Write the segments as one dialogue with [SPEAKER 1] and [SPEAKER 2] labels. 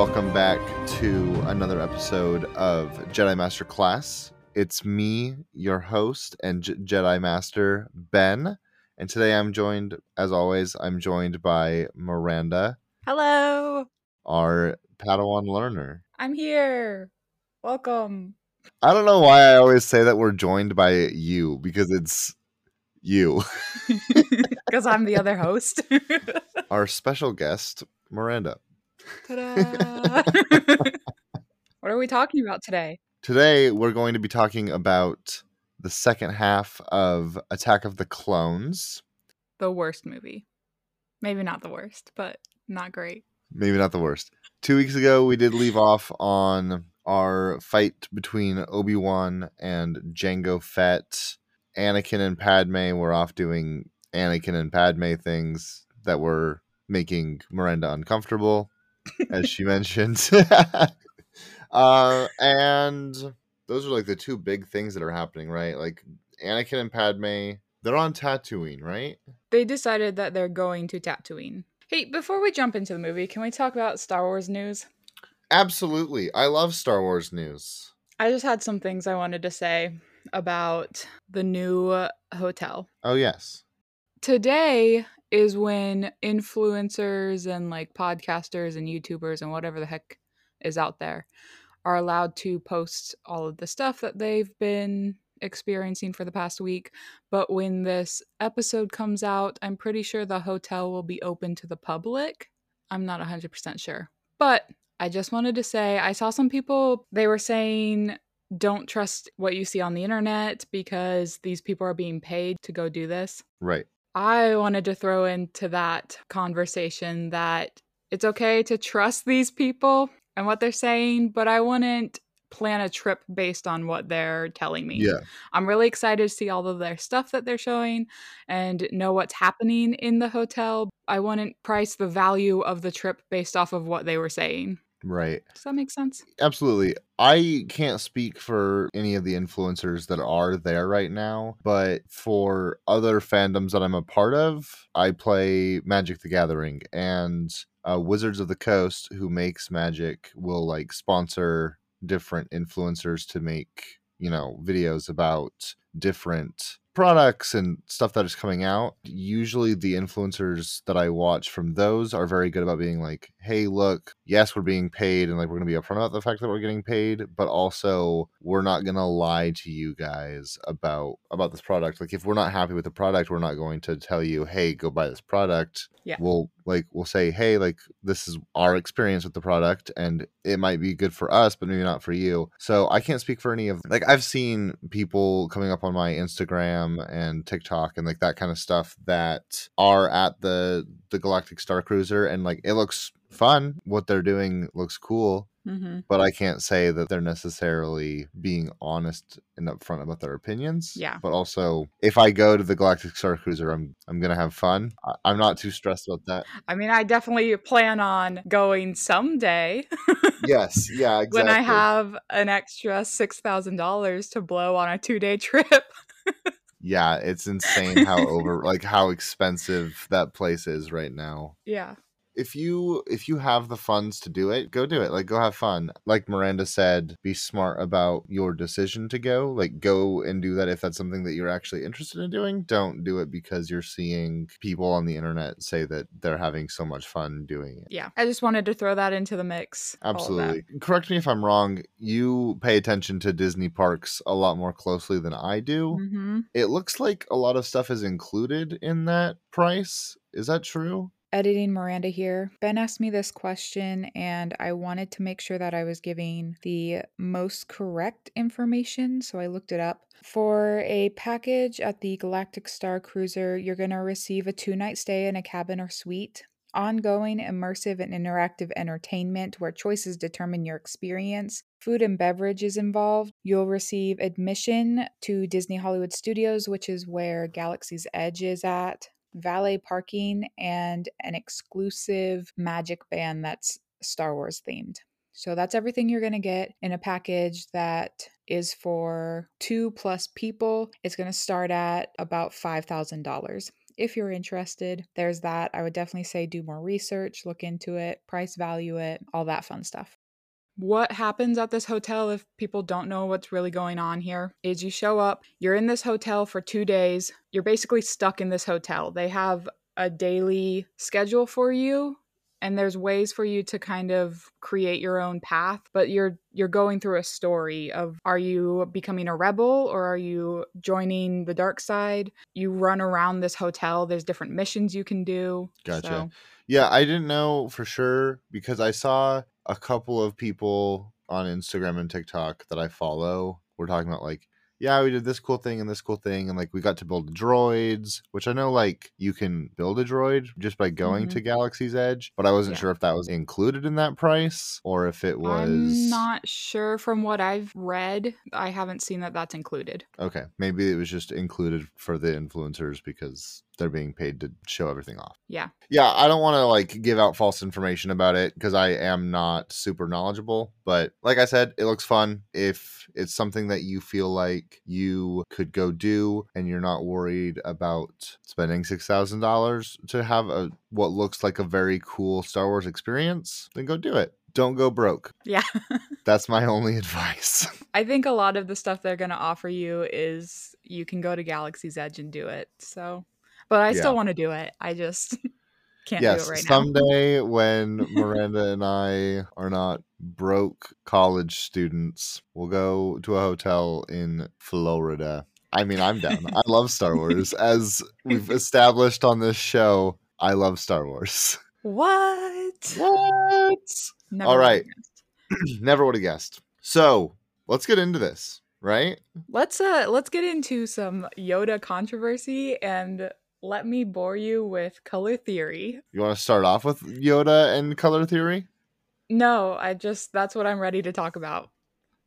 [SPEAKER 1] welcome back to another episode of Jedi Master Class. It's me, your host and J- Jedi Master Ben, and today I'm joined, as always, I'm joined by Miranda,
[SPEAKER 2] Hello.
[SPEAKER 1] our Padawan learner.
[SPEAKER 2] I'm here. Welcome.
[SPEAKER 1] I don't know why I always say that we're joined by you because it's you,
[SPEAKER 2] Because I'm the other host.
[SPEAKER 1] our special guest, Miranda.
[SPEAKER 2] Ta-da. what are we talking about today?
[SPEAKER 1] Today, we're going to be talking about the second half of Attack of the Clones.
[SPEAKER 2] The worst movie. Maybe not the worst, but not great.
[SPEAKER 1] Maybe not the worst. Two weeks ago, we did leave off on our fight between Obi Wan and Jango Fett. Anakin and Padme were off doing Anakin and Padme things that were making Miranda uncomfortable, as she mentioned. uh, and those are like the two big things that are happening, right? Like Anakin and Padme, they're on Tatooine, right?
[SPEAKER 2] They decided that they're going to Tatooine. Hey, before we jump into the movie, can we talk about Star Wars news?
[SPEAKER 1] Absolutely. I love Star Wars news.
[SPEAKER 2] I just had some things I wanted to say about the new hotel.
[SPEAKER 1] Oh, yes.
[SPEAKER 2] today is when influencers and like podcasters and YouTubers and whatever the heck is out there are allowed to post all of the stuff that they've been experiencing for the past week. But when this episode comes out, I'm pretty sure the hotel will be open to the public. I'm not 100% sure. But I just wanted to say I saw some people, they were saying, don't trust what you see on the internet because these people are being paid to go do this.
[SPEAKER 1] Right.
[SPEAKER 2] I wanted to throw into that conversation that it's okay to trust these people and what they're saying, but I wouldn't plan a trip based on what they're telling me.
[SPEAKER 1] Yeah.
[SPEAKER 2] I'm really excited to see all of their stuff that they're showing and know what's happening in the hotel. I wouldn't price the value of the trip based off of what they were saying.
[SPEAKER 1] Right.
[SPEAKER 2] Does that make sense?
[SPEAKER 1] Absolutely. I can't speak for any of the influencers that are there right now, but for other fandoms that I'm a part of, I play Magic the Gathering and uh, Wizards of the Coast, who makes Magic, will like sponsor different influencers to make, you know, videos about different products and stuff that is coming out. Usually the influencers that I watch from those are very good about being like, "Hey, look, yes, we're being paid and like we're going to be upfront about the fact that we're getting paid, but also we're not going to lie to you guys about about this product. Like if we're not happy with the product, we're not going to tell you, "Hey, go buy this product."
[SPEAKER 2] Yeah.
[SPEAKER 1] We'll like we'll say, "Hey, like this is our experience with the product and it might be good for us, but maybe not for you." So, I can't speak for any of like I've seen people coming up on my Instagram and TikTok and like that kind of stuff that are at the the Galactic Star Cruiser and like it looks fun. What they're doing looks cool,
[SPEAKER 2] Mm-hmm.
[SPEAKER 1] but I can't say that they're necessarily being honest and upfront about their opinions.
[SPEAKER 2] Yeah.
[SPEAKER 1] But also, if I go to the Galactic Star Cruiser, I'm I'm gonna have fun. I, I'm not too stressed about that.
[SPEAKER 2] I mean, I definitely plan on going someday.
[SPEAKER 1] yes. Yeah. Exactly.
[SPEAKER 2] when I have an extra six thousand dollars to blow on a two day trip.
[SPEAKER 1] Yeah, it's insane how over like how expensive that place is right now.
[SPEAKER 2] yeah.
[SPEAKER 1] If you if you have the funds to do it go do it like go have fun like miranda said be smart about your decision to go like go and do that if that's something that you're actually interested in doing don't do it because you're seeing people on the internet say that they're having so much fun doing it
[SPEAKER 2] Yeah. I just wanted to throw that into the mix. all of that.
[SPEAKER 1] Absolutely. Correct me if I'm wrong. You pay attention to Disney parks a lot more closely than I do.
[SPEAKER 2] Mhm.
[SPEAKER 1] It looks like a lot of stuff is included in that price. Is that true?
[SPEAKER 2] Editing Miranda here. Ben asked me this question, and I wanted to make sure that I was giving the most correct information, so I looked it up. For a package at the Galactic Star Cruiser, you're going to receive a two night stay in a cabin or suite. Ongoing immersive and interactive entertainment where choices determine your experience. Food and beverage is involved. You'll receive admission to Disney Hollywood Studios, which is where Galaxy's Edge is at valet parking, and an exclusive magic band that's Star Wars themed. So that's everything you're going to get in a package that is for two plus people. It's going to start at about $5,000. if you're interested, there's that. I would definitely say do more research, look into it, price value it, all that fun stuff. What happens at this hotel if people don't know what's really going on here is you show up, you're in this hotel for two days, you're basically stuck in this hotel. They have a daily schedule for you and there's ways for you to kind of create your own path but you're you're going through a story of are you becoming a rebel or are you joining the dark side you run around this hotel there's different missions you can do
[SPEAKER 1] Gotcha.
[SPEAKER 2] so-
[SPEAKER 1] Yeah, I didn't know for sure because I saw a couple of people on Instagram and TikTok that I follow were talking about like, yeah, we did this cool thing and this cool thing, and like we got to build droids, which I know like you can build a droid just by going
[SPEAKER 2] Mhm.
[SPEAKER 1] to Galaxy's Edge, but I wasn't
[SPEAKER 2] Yeah.
[SPEAKER 1] sure if that was included in that price or if it was.
[SPEAKER 2] i'm not sure from what i've read i haven't seen that that's included
[SPEAKER 1] Okay, maybe it was just included for the influencers because they're being paid to show everything off.
[SPEAKER 2] yeah
[SPEAKER 1] Yeah, I don't want to like give out false information about it because I am not super knowledgeable. But like I said, it looks fun. If it's something that you feel like you could go do and you're not worried about spending six thousand dollars to have a what looks like a very cool Star Wars experience, then go do it. Don't go broke.
[SPEAKER 2] yeah
[SPEAKER 1] That's my only advice.
[SPEAKER 2] i think a lot of the stuff they're going to offer you is you can go to galaxy's edge and do it so but i
[SPEAKER 1] Yeah.
[SPEAKER 2] still want to do it i just can't
[SPEAKER 1] yes,
[SPEAKER 2] do it right now
[SPEAKER 1] someday when Miranda and I are not broke college students, we'll go to a hotel in Florida. I mean, I'm down. I love Star Wars. As we've established on this show, I love Star Wars.
[SPEAKER 2] What?
[SPEAKER 1] What?
[SPEAKER 2] Never
[SPEAKER 1] All right. Never would have guessed. So let's get into this, right?
[SPEAKER 2] Let's uh let's get into some Yoda controversy and let me bore you with color theory.
[SPEAKER 1] You want to start off with Yoda and color theory?
[SPEAKER 2] No, I just that's what I'm ready to talk about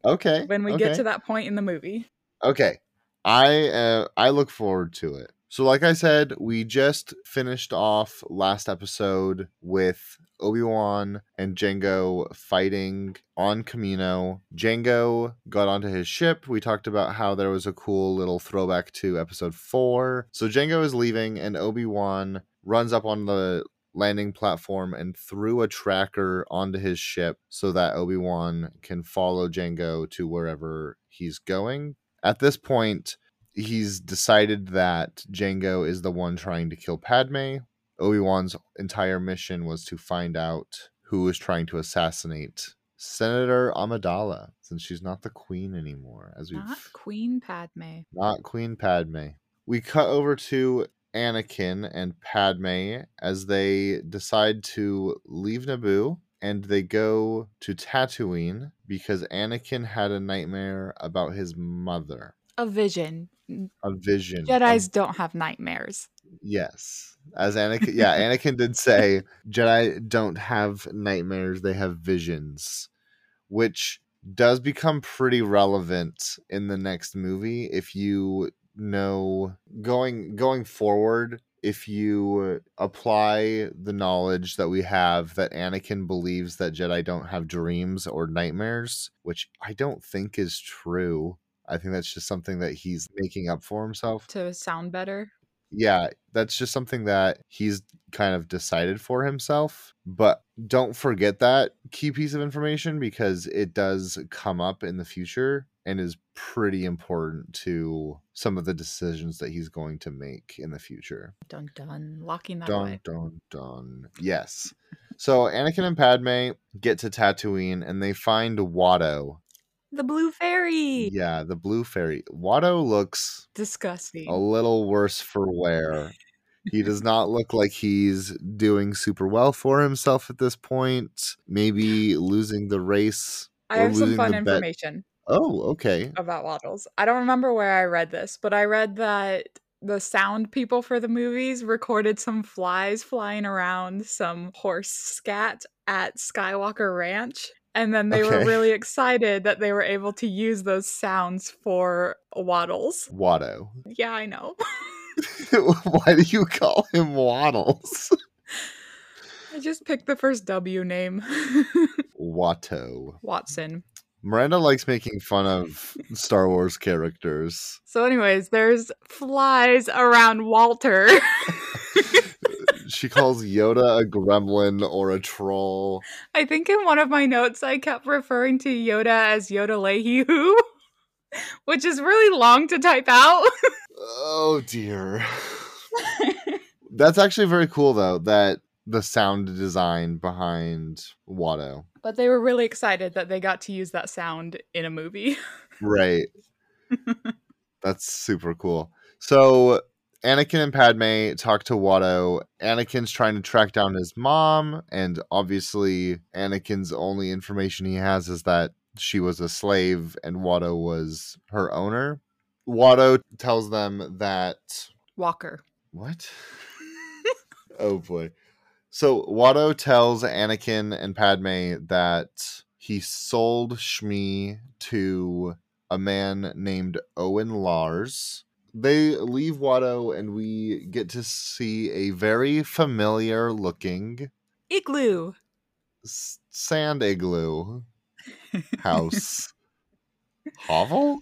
[SPEAKER 1] Okay.
[SPEAKER 2] when we
[SPEAKER 1] okay.
[SPEAKER 2] get to that point in the movie.
[SPEAKER 1] Okay. I uh, I look forward to it. So like I said, we just finished off last episode with Obi-Wan and Jango fighting on Kamino. Jango got onto his ship. We talked about how there was a cool little throwback to episode 4. So Jango is leaving and Obi-Wan runs up on the landing platform and threw a tracker onto his ship so that Obi-Wan can follow Jango to wherever he's going at this point, he's decided that Jango is the one trying to kill Padme. Obi Wan's entire mission was to find out who was trying to assassinate Senator Amidala, since she's not the queen anymore, as we've
[SPEAKER 2] Not Queen Padme.
[SPEAKER 1] not Queen Padme. We cut over to Anakin and Padme as they decide to leave Naboo and they go to Tatooine because Anakin had a nightmare about his mother.
[SPEAKER 2] A vision.
[SPEAKER 1] A vision.
[SPEAKER 2] Jedi's
[SPEAKER 1] of-
[SPEAKER 2] don't have nightmares.
[SPEAKER 1] yes. As Anakin yeah, Anakin did say Jedi don't have nightmares, they have visions, which does become pretty relevant in the next movie if you know going going forward if you apply the knowledge that we have that Anakin believes that Jedi don't have dreams or nightmares, which I don't think is true. I think that's just something that he's making up for himself
[SPEAKER 2] To sound better.
[SPEAKER 1] yeah, that's just something that he's kind of decided for himself. But don't forget that key piece of information because it does come up in the future and is pretty important to some of the decisions that he's going to make in the future.
[SPEAKER 2] Dun dun. Locking that
[SPEAKER 1] Dun
[SPEAKER 2] away.
[SPEAKER 1] dun dun. Yes. So Anakin and Padme get to Tatooine and they find Watto.
[SPEAKER 2] The blue fairy.
[SPEAKER 1] Yeah, the blue fairy. Watto looks
[SPEAKER 2] Disgusting.
[SPEAKER 1] a little worse for wear. He does not look like he's doing super well for himself at this point. Maybe losing the race.
[SPEAKER 2] I have some fun
[SPEAKER 1] the bet.
[SPEAKER 2] information.
[SPEAKER 1] Oh, okay.
[SPEAKER 2] about waddles. I don't remember where I read this, but I read that the sound people for the movies recorded some flies flying around some horse scat at Skywalker Ranch. And then they were really excited that they were able to use those sounds for waddles.
[SPEAKER 1] Watto.
[SPEAKER 2] Yeah, I know.
[SPEAKER 1] Why do you call him Waddles?
[SPEAKER 2] I just picked the first W name
[SPEAKER 1] Watto.
[SPEAKER 2] Watson.
[SPEAKER 1] Miranda likes making fun of Star Wars characters.
[SPEAKER 2] So, anyways, there's flies around Walter.
[SPEAKER 1] She calls Yoda a gremlin or a troll.
[SPEAKER 2] I think in one of my notes I kept referring to Yoda as Yoda Leahy, which is really long to type out.
[SPEAKER 1] oh dear. That's actually very cool though that the sound design behind Watto.
[SPEAKER 2] But they were really excited that they got to use that sound in a movie.
[SPEAKER 1] right. That's super cool. So Anakin and Padme talk to Watto. Anakin's trying to track down his mom, and obviously, Anakin's only information he has is that she was a slave and Watto was her owner. Watto tells them that.
[SPEAKER 2] Walker.
[SPEAKER 1] What? oh boy. So Watto tells Anakin and Padme that he sold Shmi to a man named Owen Lars they leave Watto and we get to see a very familiar looking
[SPEAKER 2] igloo.
[SPEAKER 1] S- sand igloo house. Hovel?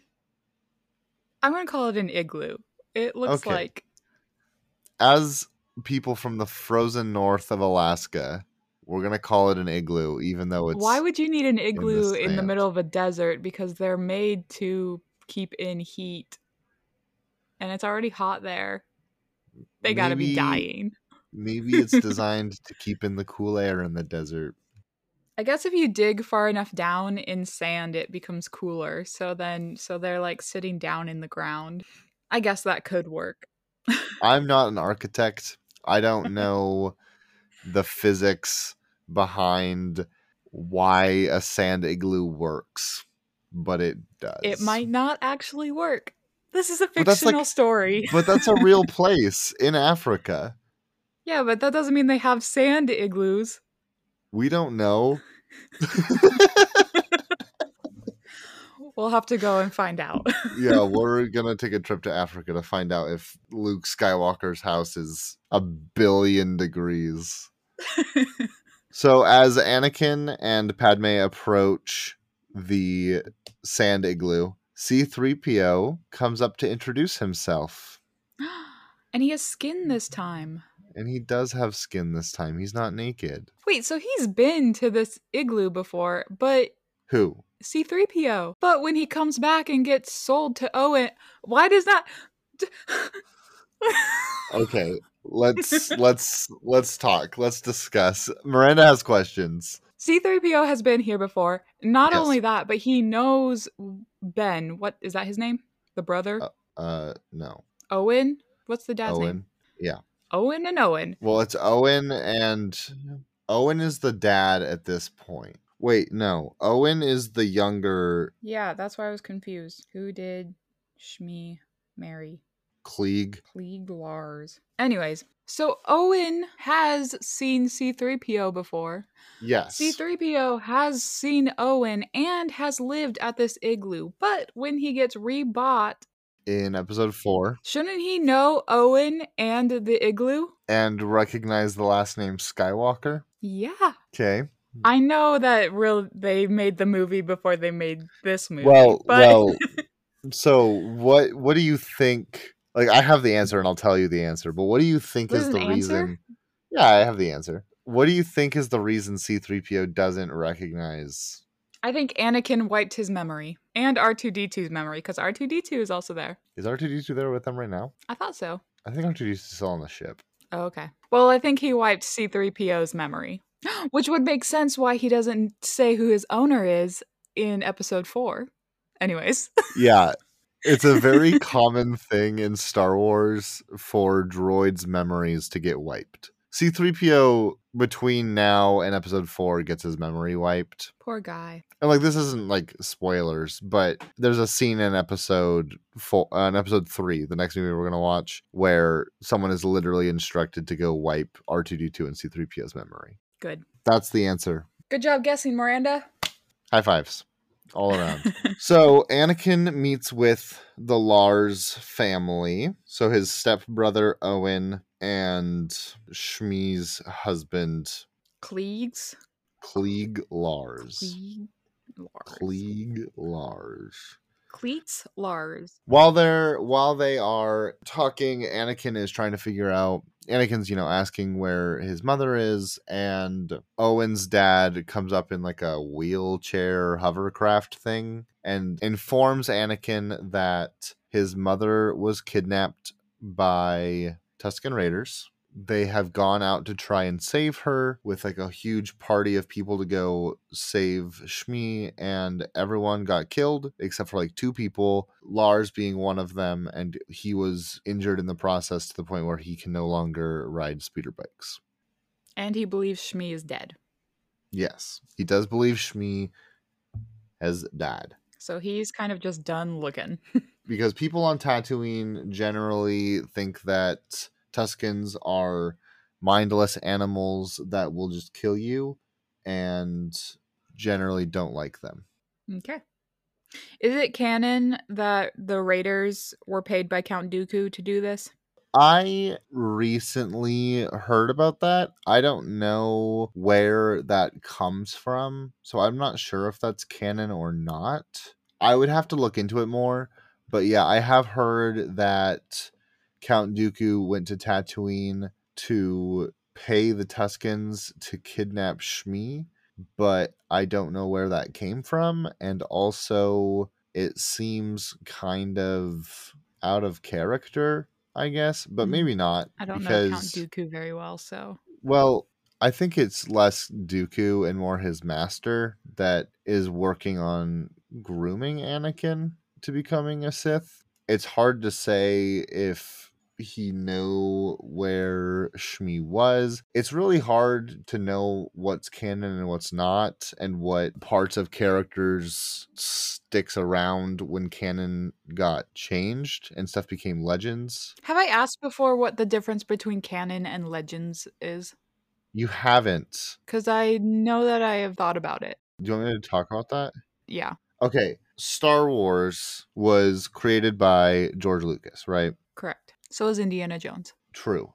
[SPEAKER 2] I'm gonna call it an igloo. It looks okay. like
[SPEAKER 1] as people from the frozen north of alaska we're gonna call it an igloo even though it's
[SPEAKER 2] why would you need an igloo in, in the middle of a desert? Because they're made to keep in heat and it's already hot there. They got to be dying.
[SPEAKER 1] maybe it's designed to keep in the cool air in the desert.
[SPEAKER 2] I guess if you dig far enough down in sand, it becomes cooler. So then, so they're like sitting down in the ground. I guess that could work.
[SPEAKER 1] I'm not an architect. I don't know the physics behind why a sand igloo works, but it does.
[SPEAKER 2] It might not actually work. This is a fictional like, story.
[SPEAKER 1] but that's a real place in Africa.
[SPEAKER 2] Yeah, but that doesn't mean they have sand igloos.
[SPEAKER 1] We don't know.
[SPEAKER 2] we'll have to go and find out.
[SPEAKER 1] yeah, we're gonna take a trip to Africa to find out if Luke Skywalker's house is a billion degrees. so as Anakin and Padme approach the sand igloo, C3PO comes up to introduce himself.
[SPEAKER 2] and he has skin this mm-hmm. time.
[SPEAKER 1] And he does have skin this time. He's not naked.
[SPEAKER 2] Wait, so he's been to this igloo before, but.
[SPEAKER 1] Who?
[SPEAKER 2] C3PO. But when he comes back and gets sold to Owen, why does that.
[SPEAKER 1] okay, let's let's let's talk. Let's discuss. Miranda has questions.
[SPEAKER 2] C3PO has been here before. Not yes. only that, but he knows Ben. What is that his name? The brother?
[SPEAKER 1] Uh, uh no.
[SPEAKER 2] Owen? What's the dad's name?
[SPEAKER 1] Owen.
[SPEAKER 2] name?
[SPEAKER 1] Yeah.
[SPEAKER 2] Owen and Owen.
[SPEAKER 1] Well, it's Owen and Owen is the dad at this point. Wait, no. Owen is the younger
[SPEAKER 2] Yeah, that's why I was confused. Who did Shmi marry?
[SPEAKER 1] Cliegg.
[SPEAKER 2] Cliegg Lars. Anyways, so Owen has seen C3PO before.
[SPEAKER 1] Yes.
[SPEAKER 2] C3PO has seen Owen and has lived at this igloo. But when he gets rebought
[SPEAKER 1] in episode 4,
[SPEAKER 2] shouldn't he know Owen and the igloo
[SPEAKER 1] and recognize the last name Skywalker?
[SPEAKER 2] Yeah.
[SPEAKER 1] Okay.
[SPEAKER 2] I know that real they made the movie before they made this movie.
[SPEAKER 1] Well,
[SPEAKER 2] but...
[SPEAKER 1] well. so what what do you think like I have the answer and I'll tell you the answer, but what do you think is the reason? Yeah, I have the answer. What do you think is the reason C3PO doesn't recognize?
[SPEAKER 2] I think Anakin wiped his memory and R2D2's memory because R2D2 is also there.
[SPEAKER 1] Is R2D2 there with them right now?
[SPEAKER 2] I thought so.
[SPEAKER 1] I think R2D2 is still on the ship.
[SPEAKER 2] Oh, okay. Well, I think he wiped C3PO's memory, which would make sense why he doesn't say who his owner is in episode 4. Anyways.
[SPEAKER 1] yeah, it's a very common thing in Star Wars for droids' memories to get wiped. C3PO between now and episode 4 gets his memory wiped.
[SPEAKER 2] Poor guy.
[SPEAKER 1] And like this isn't like spoilers, but there's a scene in episode 4 uh, in episode 3, the next movie we're going to watch, where someone is literally instructed to go wipe R2D2 and C3PO's memory.
[SPEAKER 2] Good.
[SPEAKER 1] That's the answer.
[SPEAKER 2] Good job guessing, Miranda.
[SPEAKER 1] High fives all around. so Anakin meets with the Lars family. So his stepbrother Owen and Shmi's husband
[SPEAKER 2] Cliegg's
[SPEAKER 1] Cliegg Lars.
[SPEAKER 2] Cliegg. Lars.
[SPEAKER 1] Lars.
[SPEAKER 2] Cleats Lars.
[SPEAKER 1] While they're while they are talking, Anakin is trying to figure out Anakin's, you know, asking where his mother is, and Owen's dad comes up in like a wheelchair hovercraft thing and informs Anakin that his mother was kidnapped by Tusken Raiders. They have gone out to try and save her with like a huge party of people to go save Shmi, and everyone got killed except for like two people, Lars being one of them, and he was injured in the process to the point where he can no longer ride speeder bikes.
[SPEAKER 2] And he believes Shmi is dead.
[SPEAKER 1] Yes, he does believe Shmi has died.
[SPEAKER 2] So he's kind of just done looking.
[SPEAKER 1] because people on Tatooine generally think that Tuskens are mindless animals that will just kill you and generally don't like them.
[SPEAKER 2] okay. Is it canon that the Raiders were paid by Count Dooku to do this?
[SPEAKER 1] I recently heard about that. I don't know where that comes from, so I'm not sure if that's canon or not. I would have to look into it more, but yeah, I have heard that Count Dooku went to Tatooine to pay the Tuskens to kidnap Shmi, but I don't know where that came from. And also, it seems kind of out of character, I guess, but
[SPEAKER 2] Mm.
[SPEAKER 1] maybe not.
[SPEAKER 2] I don't
[SPEAKER 1] because,
[SPEAKER 2] know Count Dooku very well, so
[SPEAKER 1] Well, I think it's less Dooku and more his master that is working on grooming Anakin to becoming a Sith. It's hard to say if he knew where Shmi was. It's really hard to know what's canon and what's not, and what parts of characters sticks around when canon got changed and stuff became legends.
[SPEAKER 2] have I asked before what the difference between canon and legends is?
[SPEAKER 1] You haven't.
[SPEAKER 2] Because I know that I have thought about it.
[SPEAKER 1] Do you want me to talk about that?
[SPEAKER 2] Yeah,
[SPEAKER 1] Okay, Star Wars was created by George Lucas, right?
[SPEAKER 2] correct. So is Indiana Jones.
[SPEAKER 1] True.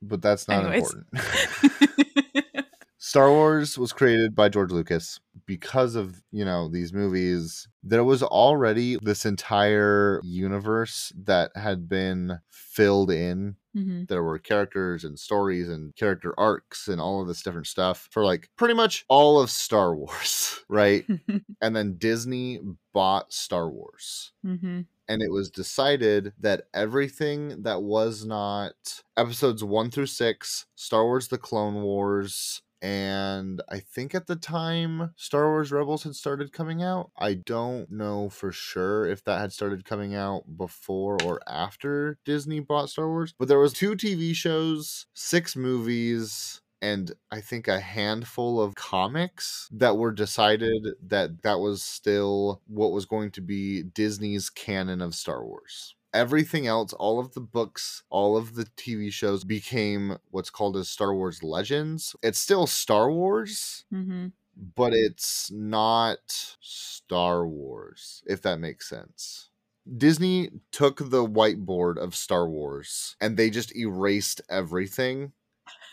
[SPEAKER 1] But that's not
[SPEAKER 2] Anyways.
[SPEAKER 1] important. Star Wars was created by George Lucas because of, you know, these movies. There was already this entire universe that had been filled in.
[SPEAKER 2] hmm
[SPEAKER 1] There were characters and stories and character arcs and all of this different stuff for like pretty much all of Star Wars, right? and then Disney bought Star Wars.
[SPEAKER 2] hmm
[SPEAKER 1] and it was decided that everything that was not episodes 1 through 6 Star Wars the Clone Wars and I think at the time Star Wars Rebels had started coming out. I don't know for sure if that had started coming out before or after Disney bought Star Wars, but there was two TV shows, 6 movies, and I think a handful of comics that were decided that that was still what was going to be Disney's canon of Star Wars. Everything else, all of the books, all of the TV shows became what's called as Star Wars Legends. It's still Star Wars,
[SPEAKER 2] hmm
[SPEAKER 1] but it's not Star Wars, if that makes sense. Disney took the whiteboard of Star Wars and they just erased everything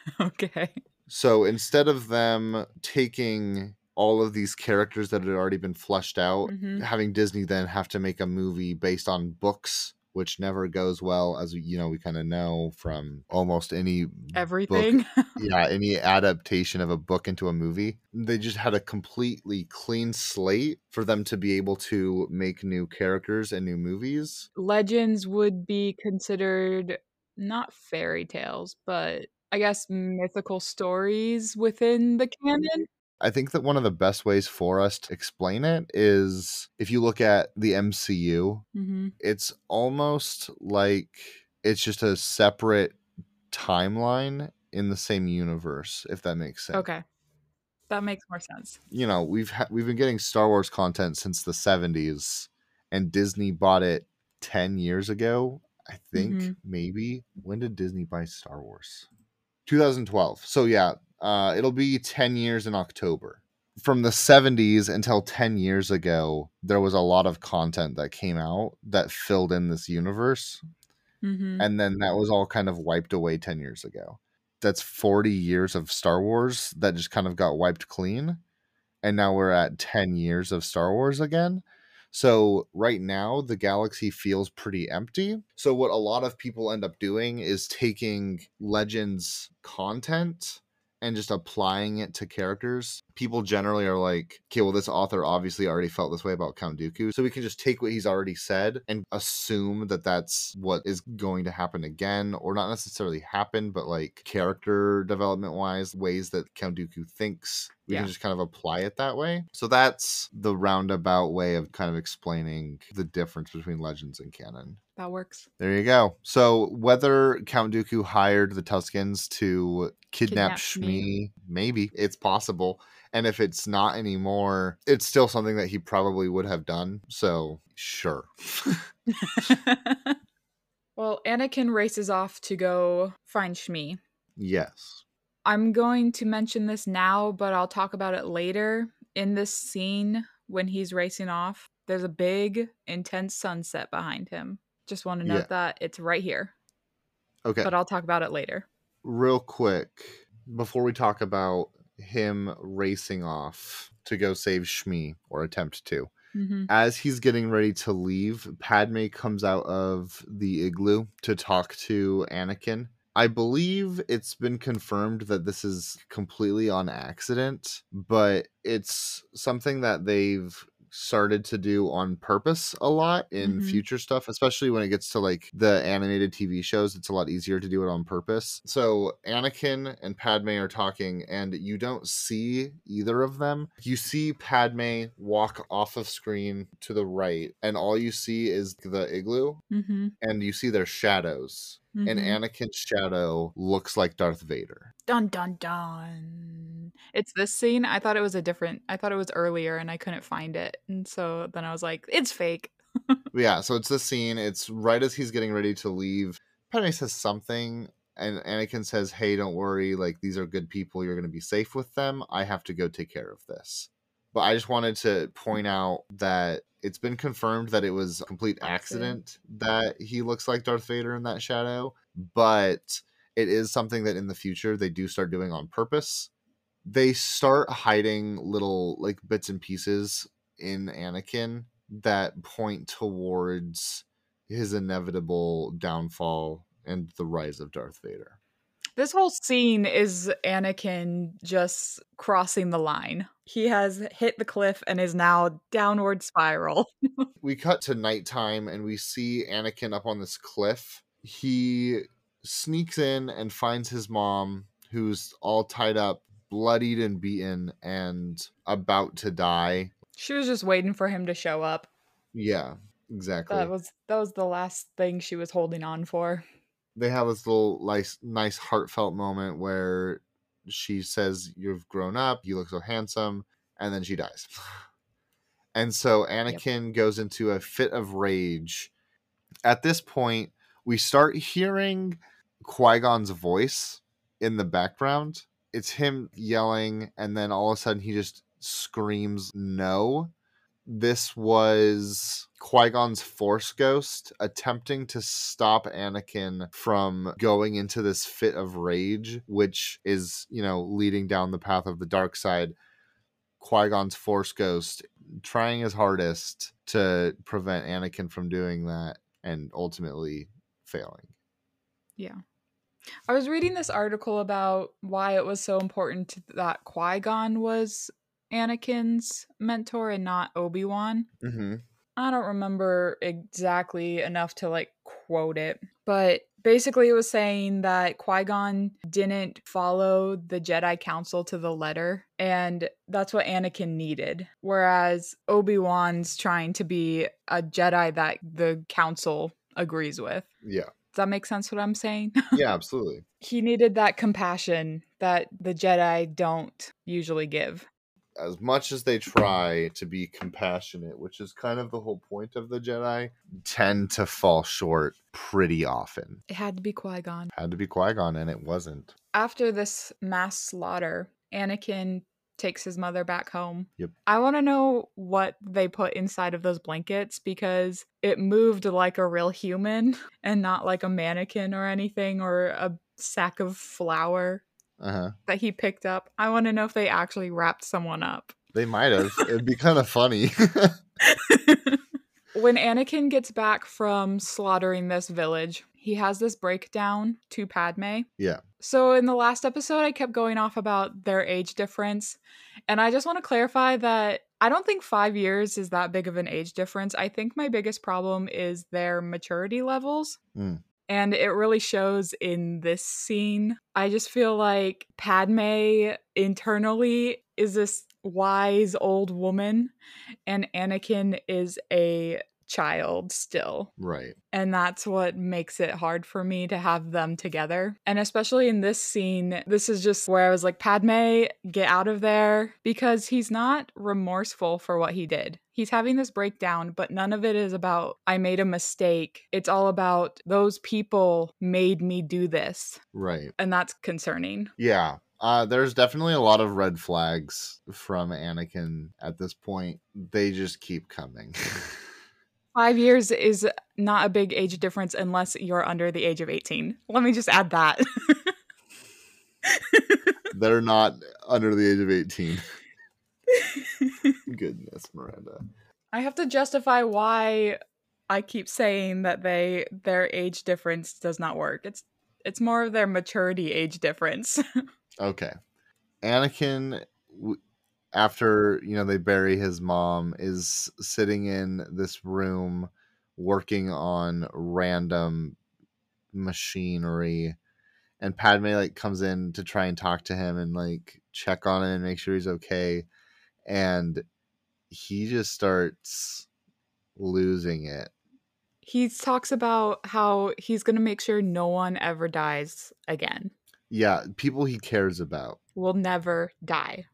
[SPEAKER 2] Okay.
[SPEAKER 1] so instead of them taking all of these characters that had already been fleshed out,
[SPEAKER 2] Mhm.
[SPEAKER 1] having Disney then have to make a movie based on books, which never goes well, as you know, we kind of know from almost any
[SPEAKER 2] Everything.
[SPEAKER 1] yeah, any adaptation of a book into a movie. They just had a completely clean slate for them to be able to make new characters and new movies.
[SPEAKER 2] Legends would be considered not fairy tales, but I guess mythical stories within the canon.
[SPEAKER 1] I think that one of the best ways for us to explain it is if you look at the MCU,
[SPEAKER 2] hmm
[SPEAKER 1] it's almost like it's just a separate timeline in the same universe, if that makes sense.
[SPEAKER 2] Okay. That makes more sense.
[SPEAKER 1] You know, we've ha- we've been getting Star Wars content since the 70s and Disney bought it 10 years ago, I think,
[SPEAKER 2] Mhm.
[SPEAKER 1] maybe. When did Disney buy Star Wars? 2012. So yeah, uh it'll be 10 years in October. From the 70s until 10 years ago, there was a lot of content that came out that filled in this universe
[SPEAKER 2] hmm
[SPEAKER 1] and then that was all kind of wiped away 10 years ago that's 40 years of star wars that just kind of got wiped clean and now we're at 10 years of Star Wars again. So right now the galaxy feels pretty empty. So what a lot of people end up doing is taking Legends content and just applying it to characters. People generally are like, okay, well, this author obviously already felt this way about Count Dooku. So we can just take what he's already said and assume that that's what is going to happen again, or not necessarily happen, but like character development wise, ways that Count Dooku thinks. We
[SPEAKER 2] Yeah.
[SPEAKER 1] can just kind of apply it that way. So that's the roundabout way of kind of explaining the difference between legends and canon.
[SPEAKER 2] That works.
[SPEAKER 1] There you go. So whether Count Dooku hired the Tuskens to kidnap,
[SPEAKER 2] Kidnap Shmi.
[SPEAKER 1] Shmi, maybe it's possible. And if it's not anymore, it's still something that he probably would have done. So sure.
[SPEAKER 2] well, Anakin races off to go find Shmi.
[SPEAKER 1] yes.
[SPEAKER 2] I'm going to mention this now, but I'll talk about it later. In this scene, when he's racing off, there's a big, intense sunset behind him. Just want to note
[SPEAKER 1] Yeah.
[SPEAKER 2] that it's right here,
[SPEAKER 1] Okay.
[SPEAKER 2] but I'll talk about it later.
[SPEAKER 1] Real quick, before we talk about him racing off to go save Shmi or attempt to,
[SPEAKER 2] hmm
[SPEAKER 1] as he's getting ready to leave, Padme comes out of the igloo to talk to Anakin. I believe it's been confirmed that this is completely on accident, but it's something that they've started to do on purpose a lot in
[SPEAKER 2] Mhm.
[SPEAKER 1] future stuff, especially when it gets to like the animated TV shows. It's a lot easier to do it on purpose. So Anakin and Padme are talking, and you don't see either of them. You see Padme walk off of screen to the right, and all you see is the igloo,
[SPEAKER 2] hmm
[SPEAKER 1] and you see their shadows. And
[SPEAKER 2] hmm
[SPEAKER 1] Anakin's shadow looks like Darth Vader.
[SPEAKER 2] Dun dun dun. It's this scene. I thought it was a different. I thought it was earlier, and I couldn't find it, and so then I was like, "It's fake."
[SPEAKER 1] yeah, so it's this scene. It's right as he's getting ready to leave. Padme says something, and Anakin says, "Hey, don't worry. Like these are good people. You're going to be safe with them. I have to go take care of this." But I just wanted to point out that it's been confirmed that it was a complete accident, that he looks like Darth Vader in that shadow, but it is something that in the future they do start doing on purpose. They start hiding little like bits and pieces in Anakin that point towards his inevitable downfall and the rise of Darth Vader.
[SPEAKER 2] This whole scene is Anakin just crossing the line. He has hit the cliff and is now downward spiral.
[SPEAKER 1] We cut to nighttime and we see Anakin up on this cliff. He sneaks in and finds his mom, who's all tied up, bloodied and beaten, and about to die.
[SPEAKER 2] She was just waiting for him to show up.
[SPEAKER 1] Yeah, exactly.
[SPEAKER 2] That was that was the last thing she was holding on for.
[SPEAKER 1] they have this little nice nice heartfelt moment where she says you've grown up you look so handsome and then she dies. And so anakin goes into a fit of rage. At this point we start hearing qui-gon's voice in the background. It's him yelling and then all of a sudden he just screams no this was Qui Gon's Force Ghost attempting to stop Anakin from going into this fit of rage, which is, you know, leading down the path of the dark side. Qui Gon's Force Ghost trying his hardest to prevent Anakin from doing that and ultimately failing.
[SPEAKER 2] Yeah. I was reading this article about why it was so important that Qui Gon was Anakin's mentor and not Obi Wan.
[SPEAKER 1] Mm-hmm.
[SPEAKER 2] I don't remember exactly enough to like quote it, but basically it was saying that Qui Gon didn't follow the Jedi Council to the letter, and that's what Anakin needed. Whereas Obi Wan's trying to be a Jedi that the Council agrees with.
[SPEAKER 1] Yeah.
[SPEAKER 2] Does that make sense what I'm saying?
[SPEAKER 1] Yeah, absolutely.
[SPEAKER 2] he needed that compassion that the Jedi don't usually give.
[SPEAKER 1] As much as they try to be compassionate, which is kind of the whole point of the Jedi, tend to fall short pretty often.
[SPEAKER 2] It had to be Qui Gon.
[SPEAKER 1] Had to be Qui Gon, and it wasn't.
[SPEAKER 2] After this mass slaughter, Anakin takes his mother back home.
[SPEAKER 1] Yep.
[SPEAKER 2] I want to know what they put inside of those blankets because it moved like a real human and not like a mannequin or anything or a sack of flour
[SPEAKER 1] Uh huh.
[SPEAKER 2] that he picked up. I want to know if they actually wrapped someone up.
[SPEAKER 1] They might have. It'd be kind of funny.
[SPEAKER 2] when Anakin gets back from slaughtering this village, he has this breakdown to Padme.
[SPEAKER 1] Yeah.
[SPEAKER 2] So in the last episode, I kept going off about their age difference. And I just want to clarify that I don't think five years is that big of an age difference. I think my biggest problem is their maturity levels.
[SPEAKER 1] Mm.
[SPEAKER 2] And it really shows in this scene. I just feel like Padme internally is this wise old woman, and Anakin is a child still.
[SPEAKER 1] right.
[SPEAKER 2] And that's what makes it hard for me to have them together. And especially in this scene, this is just where I was like, Padme, get out of there. Because he's not remorseful for what he did. He's having this breakdown, but none of it is about, I made a mistake. It's all about, those people made me do this.
[SPEAKER 1] Right.
[SPEAKER 2] And that's concerning.
[SPEAKER 1] Yeah. Uh, there's definitely a lot of red flags from Anakin at this point. They just keep coming.
[SPEAKER 2] Five years is not a big age difference unless you're under the age of 18. Let me just add that.
[SPEAKER 1] They're not under the age of 18. Goodness, Miranda.
[SPEAKER 2] I have to justify why I keep saying that they their age difference does not work. It's it's more of their maturity age difference.
[SPEAKER 1] Okay. Anakin, after, you know, they bury his mom, is sitting in this room working on random machinery. And Padme, like, comes in to try and talk to him and, like, check on him and make sure he's okay. And he just starts losing it.
[SPEAKER 2] he talks about how he's going to make sure no one ever dies again.
[SPEAKER 1] Yeah, people he cares about.
[SPEAKER 2] Will never die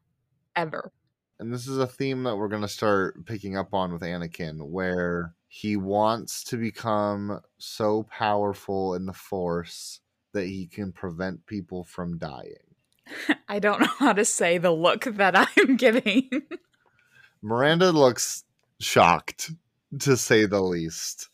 [SPEAKER 2] ever.
[SPEAKER 1] and this is a theme that we're going to start picking up on with Anakin, where he wants to become so powerful in the Force that he can prevent people from dying.
[SPEAKER 2] I don't know how to say the look that I'm giving.
[SPEAKER 1] Miranda looks shocked, to say the least.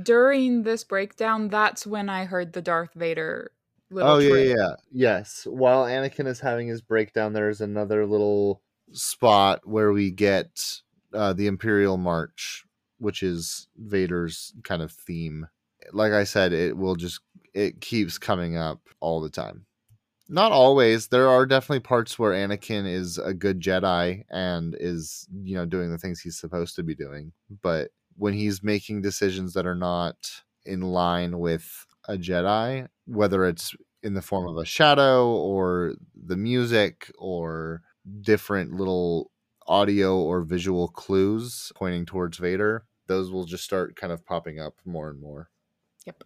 [SPEAKER 2] During this breakdown, that's when I heard the Darth Vader little
[SPEAKER 1] Oh yeah, yeah, yeah. Yes. While Anakin is having his breakdown, there's another little spot where we get uh, the Imperial March, which is Vader's kind of theme. Like I said, it will just it keeps coming up all the time. Not always. There are definitely parts where Anakin is a good Jedi and is, you know, doing the things he's supposed to be doing. But when he's making decisions that are not in line with a Jedi, whether it's in the form of a shadow or the music or different little audio or visual clues pointing towards Vader, those will just start kind of popping up more and more.
[SPEAKER 2] Yep.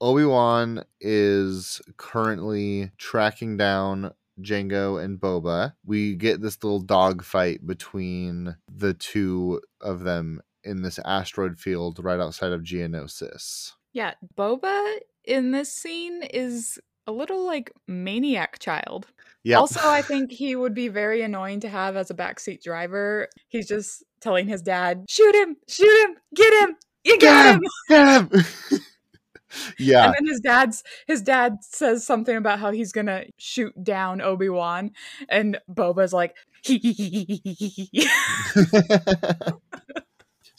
[SPEAKER 1] Obi Wan is currently tracking down Jango and Boba. We get this little dogfight between the two of them in this asteroid field right outside of Geonosis.
[SPEAKER 2] Yeah, Boba in this scene is a little like maniac child.
[SPEAKER 1] Yeah.
[SPEAKER 2] Also, I think he would be very annoying to have as a backseat driver. He's just telling his dad, "Shoot him! Shoot him! Get him! You got him!" Get him!"
[SPEAKER 1] yeah.
[SPEAKER 2] And then his dad's his dad says something about how he's gonna shoot down Obi Wan, and Boba's like,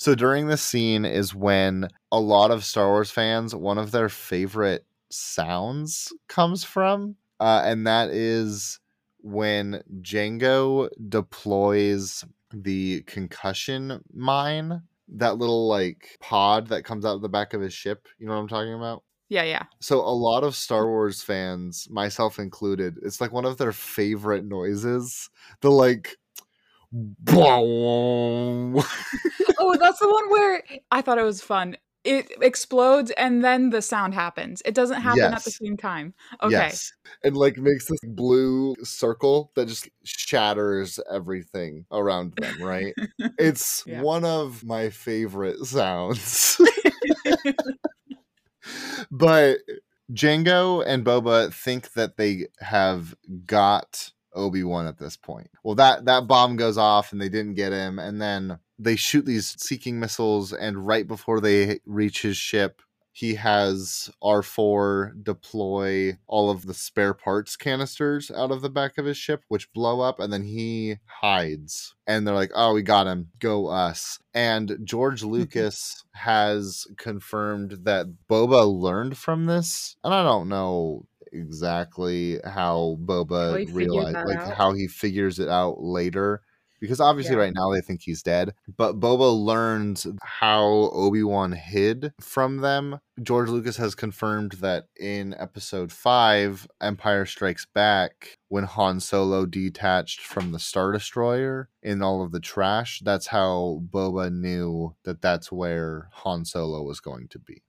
[SPEAKER 1] so during this scene is when a lot of Star Wars fans, one of their favorite sounds comes from, uh, and that is when Jango deploys the concussion mine, that little like pod that comes out of the back of his ship. You know what I'm talking about?
[SPEAKER 2] "Yeah, yeah."
[SPEAKER 1] So a lot of Star Wars fans, myself included, it's like one of their favorite noises. The like
[SPEAKER 2] Oh, that's the one where I thought it was fun. It explodes and then the sound happens. It doesn't happen at the same time. Okay.
[SPEAKER 1] Yes. And like makes this blue circle that just shatters everything around them, right? It's
[SPEAKER 2] Yeah.
[SPEAKER 1] one of my favorite sounds. but Jango and Boba think that they have got Obi-Wan at this point. Well, that that bomb goes off and they didn't get him and then they shoot these seeking missiles and right before they reach his ship, he has R4 deploy all of the spare parts canisters out of the back of his ship, which blow up, and then he hides. And they're like, oh, we got him. Go us. And George Lucas has confirmed that Boba learned from this. And I don't know exactly how Boba
[SPEAKER 2] How
[SPEAKER 1] realized, like
[SPEAKER 2] out?
[SPEAKER 1] how he figures it out later because obviously
[SPEAKER 2] Yeah.
[SPEAKER 1] right now they think he's dead but boba learns how obi-wan hid from them george lucas has confirmed that in episode 5 empire strikes back when han solo detached from the star destroyer in all of the trash that's how boba knew that that's where han solo was going to be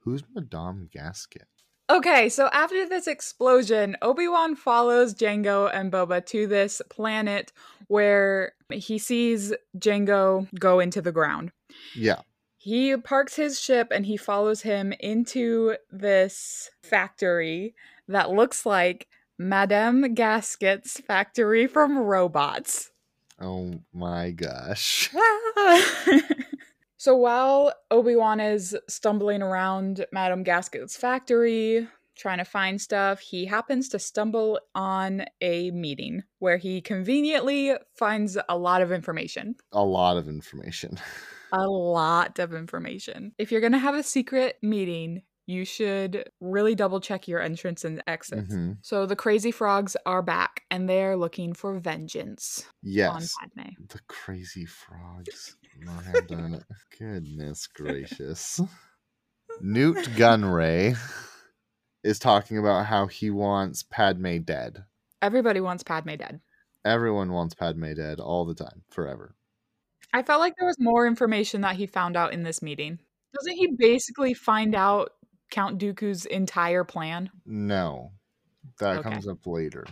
[SPEAKER 1] who's madame gasket
[SPEAKER 2] Okay, so after this explosion, Obi Wan follows Jango and Boba to this planet where he sees Jango go into the ground.
[SPEAKER 1] yeah
[SPEAKER 2] He parks his ship and he follows him into this factory that looks like Madame Gasket's factory from robots.
[SPEAKER 1] oh my gosh
[SPEAKER 2] so while Obi-Wan is stumbling around Madame Gasket's factory, trying to find stuff, he happens to stumble on a meeting where he conveniently finds a lot of information.
[SPEAKER 1] a lot of information
[SPEAKER 2] A lot of information. If you're going to have a secret meeting, you should really double check your entrance and exits.
[SPEAKER 1] Mhm.
[SPEAKER 2] So the crazy frogs are back and they're looking for vengeance
[SPEAKER 1] yes
[SPEAKER 2] on Padme.
[SPEAKER 1] The crazy frogs might have done it. Goodness gracious. Nute Gunray is talking about how he wants Padme dead.
[SPEAKER 2] Everybody wants Padme dead.
[SPEAKER 1] Everyone wants Padme dead all the time, forever.
[SPEAKER 2] I felt like there was more information that he found out in this meeting. Doesn't he basically find out Count Dooku's entire plan?
[SPEAKER 1] No, that
[SPEAKER 2] Okay.
[SPEAKER 1] comes up later.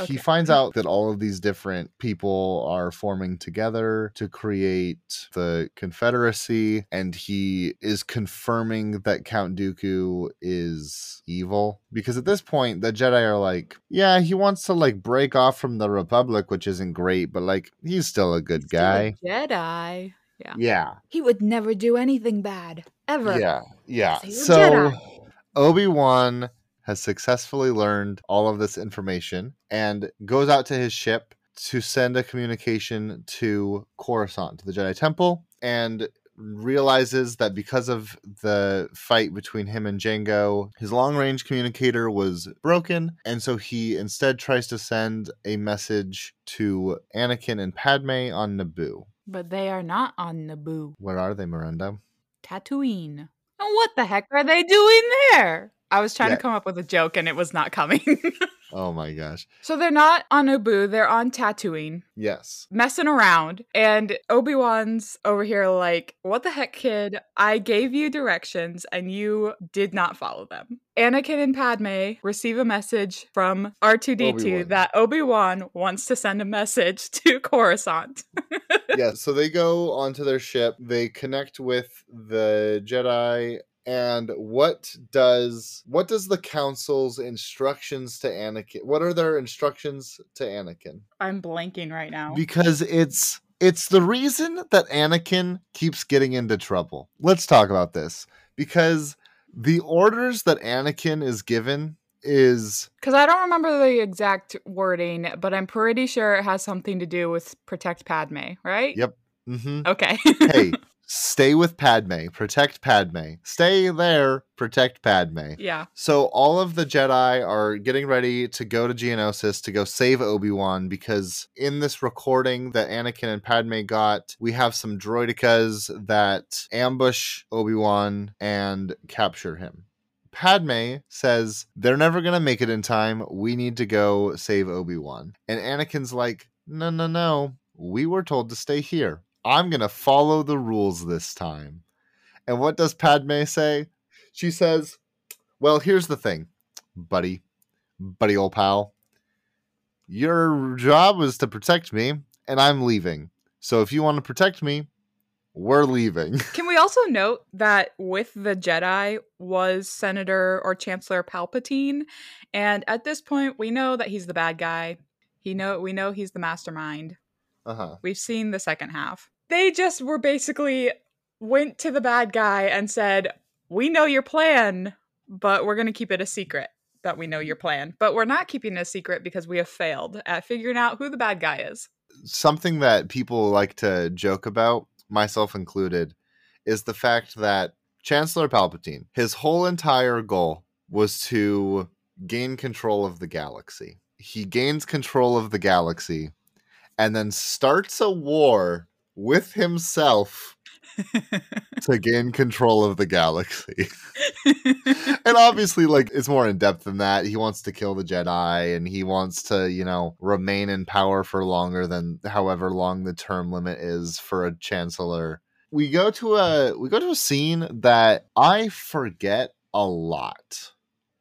[SPEAKER 2] Okay.
[SPEAKER 1] He finds mm-hmm. out that all of these different people are forming together to create the Confederacy, and he is confirming that Count Dooku is evil. Because at this point, the Jedi are like, yeah, he wants to like break off from the Republic, which isn't great, but like he's still a good
[SPEAKER 2] a
[SPEAKER 1] guy.
[SPEAKER 2] Jedi.
[SPEAKER 1] Yeah. Yeah.
[SPEAKER 2] He would never do anything bad. Ever.
[SPEAKER 1] Yeah. Yeah. So
[SPEAKER 2] Jedi.
[SPEAKER 1] Obi Wan has successfully learned all of this information and goes out to his ship to send a communication to Coruscant, to the Jedi Temple, and realizes that because of the fight between him and Jango, his long range communicator was broken. And so he instead tries to send a message to Anakin and Padme on Naboo.
[SPEAKER 2] But they are not on Naboo.
[SPEAKER 1] Where are they, Miranda?
[SPEAKER 2] Tatooine. And what the heck are they doing there? I was trying
[SPEAKER 1] Yeah.
[SPEAKER 2] to come up with a joke and it was not coming.
[SPEAKER 1] Oh my gosh.
[SPEAKER 2] so they're not on Naboo, they're on Tatooine.
[SPEAKER 1] Yes.
[SPEAKER 2] messing around and obi-wan's over here like what the heck kid i gave you directions and you did not follow them anakin and padme receive a message from r2d2
[SPEAKER 1] Obi-Wan.
[SPEAKER 2] that obi-wan wants to send a message to coruscant
[SPEAKER 1] yeah, so they go onto their ship, they connect with the Jedi and what does what does the council's instructions to Anakin? What are their instructions to Anakin?
[SPEAKER 2] i'm blanking right now
[SPEAKER 1] Because it's it's the reason that Anakin keeps getting into trouble. Let's talk about this because the orders that Anakin is given is
[SPEAKER 2] because i don't remember the exact wording but i'm pretty sure it has something to do with protect padme right
[SPEAKER 1] Yep. Mm-hmm.
[SPEAKER 2] okay
[SPEAKER 1] hey, stay with Padme, protect Padme. Stay there, protect Padme.
[SPEAKER 2] yeah
[SPEAKER 1] So all of the Jedi are getting ready to go to Geonosis to go save Obi-Wan because in this recording that Anakin and Padme got, we have some droidekas that ambush Obi-Wan and capture him. Padme says they're never going to make it in time. We need to go save Obi-Wan. And Anakin's like, "No, no, no. We were told to stay here. I'm going to follow the rules this time." And what does Padme say? She says, well, here's the thing, buddy, buddy old pal. Your job is to protect me, and I'm leaving. So if you want to protect me, we're leaving.
[SPEAKER 2] Can we also note that with the Jedi was Senator or Chancellor Palpatine, and at this point we know that he's the bad guy. He know we know he's the mastermind.
[SPEAKER 1] Uh huh.
[SPEAKER 2] We've seen the second half. They just were basically went to the bad guy and said, we know your plan, but we're going to keep it a secret that we know your plan. But we're not keeping it a secret because we have failed at figuring out who the bad guy is.
[SPEAKER 1] Something that people like to joke about, myself included, is the fact that Chancellor Palpatine, his whole entire goal was to gain control of the galaxy. He gains control of the galaxy and then starts a war with himself to gain control of the galaxy. and obviously, like, it's more in depth than that. He wants to kill the Jedi and he wants to, you know, remain in power for longer than however long the term limit is for a chancellor. We go to a we go to a scene that I forget a lot.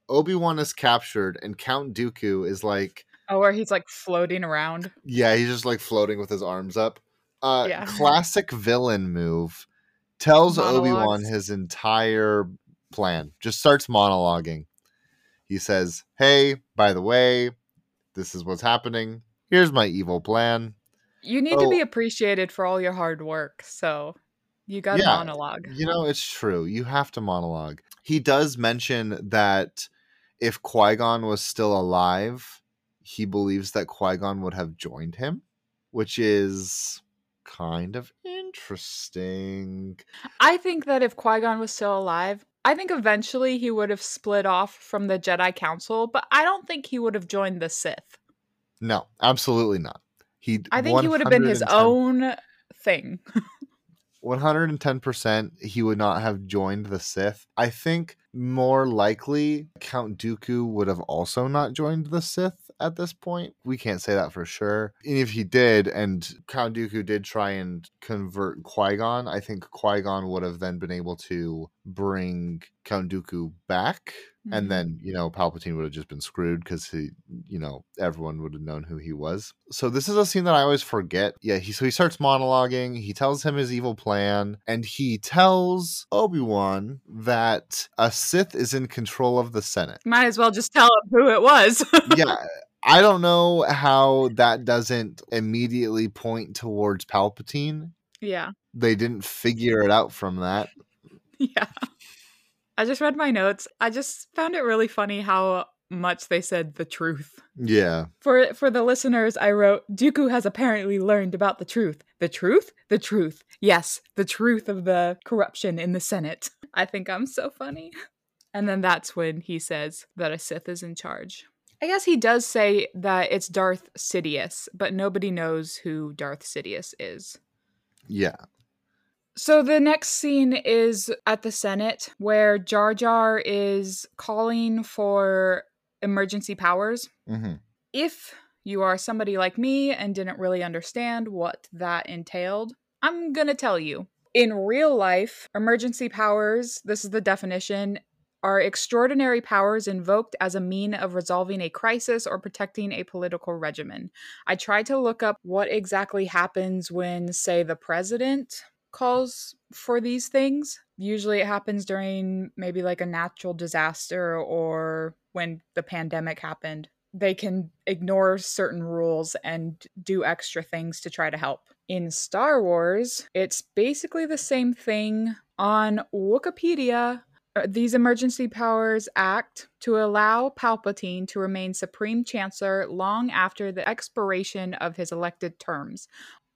[SPEAKER 1] Obi-Wan is captured and Count Dooku is like
[SPEAKER 2] Oh, where he's like floating around.
[SPEAKER 1] Yeah, he's just like floating with his arms up. Uh
[SPEAKER 2] Yeah.
[SPEAKER 1] classic villain move. Tells Obi-Wan his entire plan. Just starts monologuing. He says, "Hey, by the way, this is what's happening. Here's my evil plan."
[SPEAKER 2] You need to be
[SPEAKER 1] Oh.
[SPEAKER 2] appreciated for all your hard work. So you got
[SPEAKER 1] Yeah.
[SPEAKER 2] a monologue.
[SPEAKER 1] You know, it's true. You have to monologue. He does mention that if Qui Gon was still alive, he believes that Qui Gon would have joined him, which is kind of interesting.
[SPEAKER 2] I think that if Qui Gon was still alive, I think eventually he would have split off from the Jedi Council, but I don't think he would have joined the Sith.
[SPEAKER 1] No, absolutely not. He
[SPEAKER 2] I think he would have been his own thing.
[SPEAKER 1] 110% he would not have joined the Sith. I think more likely Count Dooku would have also not joined the Sith at this point. We can't say that for sure. And if he did, and Count Dooku did try and convert Qui Gon, I think Qui Gon would have then been able to bring Count Dooku back.
[SPEAKER 2] Mhm.
[SPEAKER 1] And then, you know, Palpatine would have just been screwed because he, you know, everyone would have known who he was. So this is a scene that I always forget. Yeah, he so he starts monologuing. He tells him his evil plan, and he tells Obi Wan that a Sith is in control of the Senate.
[SPEAKER 2] Might as well just tell him who it was.
[SPEAKER 1] yeah, I don't know how that doesn't immediately point towards Palpatine.
[SPEAKER 2] yeah.
[SPEAKER 1] They didn't figure it out from that.
[SPEAKER 2] Yeah. I just read my notes. I just found it really funny how much they said the truth.
[SPEAKER 1] Yeah,
[SPEAKER 2] For for the listeners, I wrote Dooku has apparently learned about the truth. The truth? The truth. Yes, the truth of the corruption in the Senate. I think I'm so funny. And then that's when he says that a Sith is in charge. I guess he does say that it's Darth Sidious, but nobody knows who Darth Sidious is.
[SPEAKER 1] yeah,
[SPEAKER 2] So the next scene is at the Senate where Jar Jar is calling for emergency powers.
[SPEAKER 1] hmm
[SPEAKER 2] If you are somebody like me and didn't really understand what that entailed, I'm going to tell you. In real life, emergency powers, this is the definition, are extraordinary powers invoked as a mean of resolving a crisis or protecting a political regimen. I tried to look up what exactly happens when, say, the president calls for these things. Usually it happens during maybe like a natural disaster or when the pandemic happened. They can ignore certain rules and do extra things to try to help. In Star Wars, it's basically the same thing. On Wikipedia, these emergency powers act to allow Palpatine to remain Supreme Chancellor long after the expiration of his elected terms.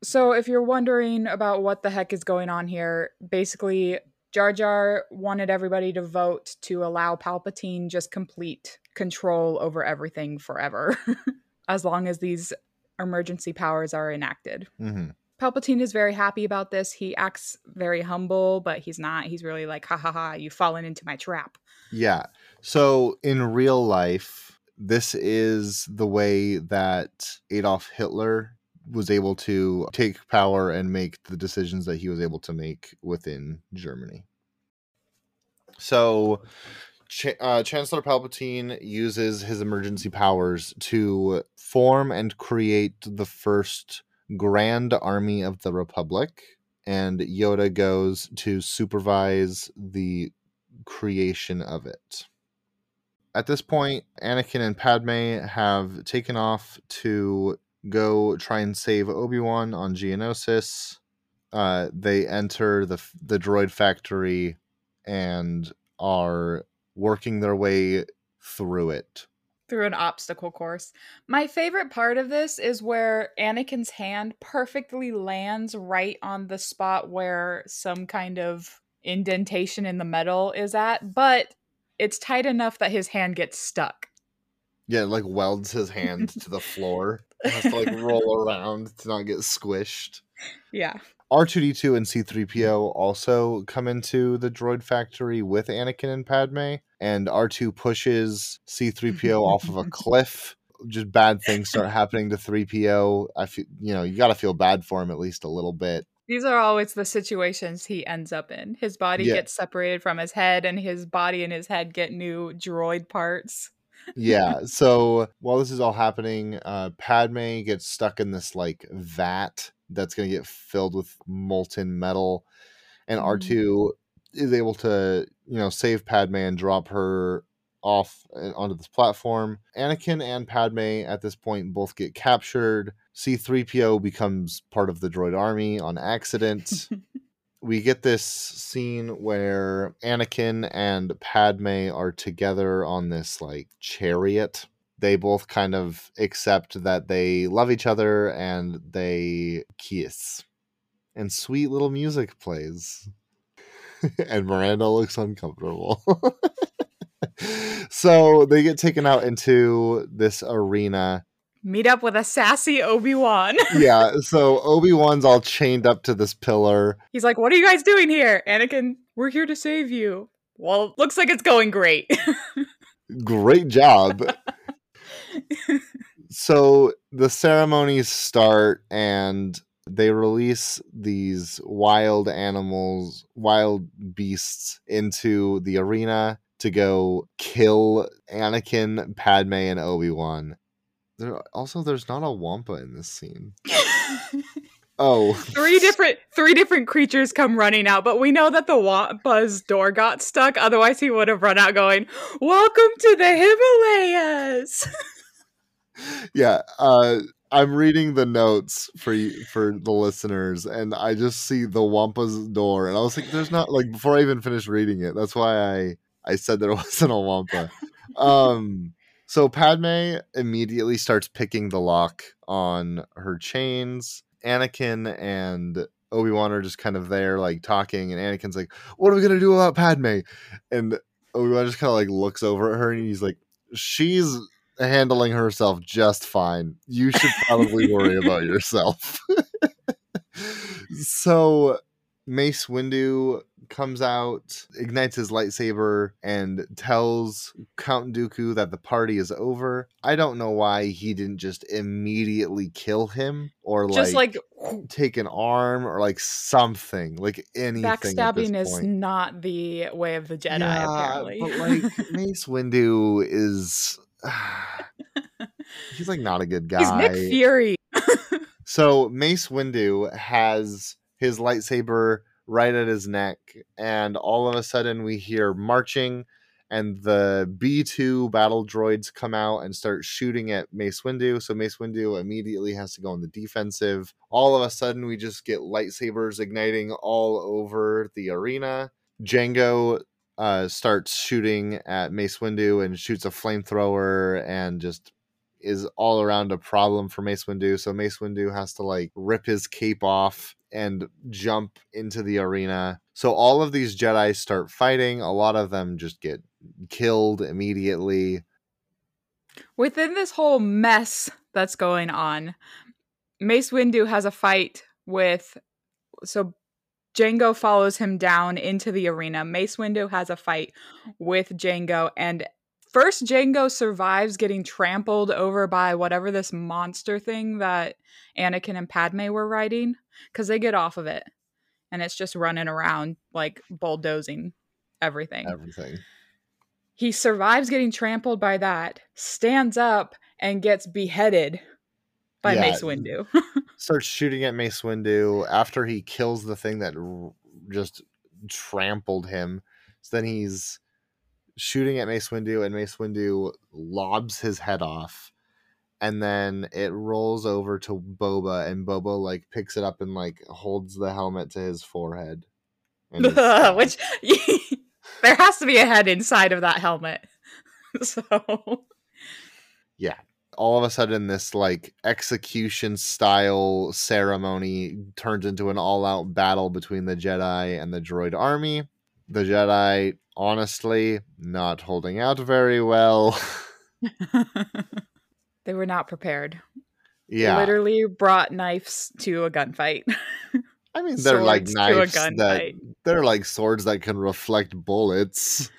[SPEAKER 2] So, if you're wondering about what the heck is going on here, basically, Jar Jar wanted everybody to vote to allow Palpatine just complete control over everything forever, as long as these emergency powers are enacted.
[SPEAKER 1] hmm
[SPEAKER 2] Palpatine is very happy about this. He acts very humble, but he's not. He's really like, ha ha ha, you've fallen into my trap.
[SPEAKER 1] Yeah. So in real life, this is the way that Adolf Hitler was able to take power and make the decisions that he was able to make within Germany. So Ch- uh, Chancellor Palpatine uses his emergency powers to form and create the first Grand Army of the Republic, and Yoda goes to supervise the creation of it. At this point, Anakin and Padme have taken off to go try and save Obi Wan on Geonosis. Uh, they enter the the droid factory, and are working their way through it.
[SPEAKER 2] Through an obstacle course. My favorite part of this is where Anakin's hand perfectly lands right on the spot where some kind of indentation in the metal is at, but it's tight enough that his hand gets stuck.
[SPEAKER 1] Yeah, it, like welds his hand to the floor. It has to like roll around to not get squished.
[SPEAKER 2] Yeah.
[SPEAKER 1] R2D2 and C3PO also come into the droid factory with Anakin and Padme, and R2 pushes C3PO off of a cliff. Just bad things start happening to 3PO. I feel, you know, you got to feel bad for him at least a little bit.
[SPEAKER 2] These are always the situations he ends up in. His body
[SPEAKER 1] Yeah.
[SPEAKER 2] gets separated from his head, and his body and his head get new droid parts.
[SPEAKER 1] yeah. So while this is all happening, uh, Padme gets stuck in this like vat that's going to get filled with molten metal, and
[SPEAKER 2] Mhm.
[SPEAKER 1] R2 is able to, you know, save Padme and drop her off uh, onto this platform. Anakin and Padme at this point both get captured. C3PO becomes part of the droid army on accident we get this scene where Anakin and Padme are together on this like chariot. They both kind of accept that they love each other and they kiss. And sweet little music plays. and Miranda looks uncomfortable. so they get taken out into this arena
[SPEAKER 2] Meet up with a sassy Obi Wan.
[SPEAKER 1] yeah, so Obi Wan's all chained up to this pillar.
[SPEAKER 2] He's like, What are you guys doing here? Anakin, we're here to save you. Well, looks like it's going great.
[SPEAKER 1] Great job. so the ceremonies start and they release these wild animals, wild beasts into the arena to go kill Anakin, Padme, and Obi Wan. There also there's not a Wampa in this scene. Oh,
[SPEAKER 2] three different three different creatures come running out, but we know that the Wampa's door got stuck. Otherwise, he would have run out going, "Welcome to the Himalayas."
[SPEAKER 1] yeah. Uh, I'm reading the notes for for the listeners, and I just see the Wampa's door, and I was like, "There's not like." Before I even finished reading it, that's why I I said there wasn't a Wampa. um, so Padme immediately starts picking the lock on her chains. Anakin and Obi Wan are just kind of there, like talking, and Anakin's like, "What are we gonna do about Padme?" And Obi Wan just kind of like looks over at her, and he's like, "She's handling herself just fine. You should probably worry about yourself." so Mace Windu comes out, ignites his lightsaber, and tells Count Dooku that the party is over. I don't know why he didn't just immediately kill him or
[SPEAKER 2] Just
[SPEAKER 1] like,
[SPEAKER 2] like
[SPEAKER 1] take an arm or like something, like anything.
[SPEAKER 2] backstabbing is not the way of the Jedi. apparently,
[SPEAKER 1] But like Mace Windu is. he's like not a good guy.
[SPEAKER 2] he's Nick Fury.
[SPEAKER 1] So Mace Windu has his lightsaber right at his neck, and all of a sudden we hear marching, and the B2 battle droids come out and start shooting at Mace Windu. So Mace Windu immediately has to go on the defensive. All of a sudden we just get lightsabers igniting all over the arena. Jango uh, starts shooting at Mace Windu and shoots a flamethrower and just is all around a problem for Mace Windu. So Mace Windu has to like rip his cape off and jump into the arena. So all of these Jedi start fighting. A lot of them just get killed immediately.
[SPEAKER 2] Within this whole mess that's going on, Mace Windu has a fight with so Jango follows him down into the arena. Mace Windu has a fight with Jango and first Jango survives getting trampled over by whatever this monster thing that Anakin and Padme were riding cuz they get off of it and it's just running around like bulldozing everything
[SPEAKER 1] Everything.
[SPEAKER 2] he survives getting trampled by that, stands up and gets beheaded by
[SPEAKER 1] Yeah.
[SPEAKER 2] Mace Windu.
[SPEAKER 1] Starts shooting at Mace Windu after he kills the thing that r- just trampled him. So then he's shooting at Mace Windu, and Mace Windu lobs his head off. And then it rolls over to Boba, and Boba like picks it up and like holds the helmet to his forehead.
[SPEAKER 2] Which there has to be a head inside of that helmet. so
[SPEAKER 1] yeah. All of a sudden, this like execution style ceremony turns into an all out battle between the Jedi and the droid army. The Jedi, honestly, not holding out very well.
[SPEAKER 2] they were not prepared.
[SPEAKER 1] Yeah.
[SPEAKER 2] Literally brought knives to a gunfight.
[SPEAKER 1] I mean, they're like
[SPEAKER 2] Swords to a
[SPEAKER 1] knives that
[SPEAKER 2] gunfight.
[SPEAKER 1] they're like swords that can reflect bullets.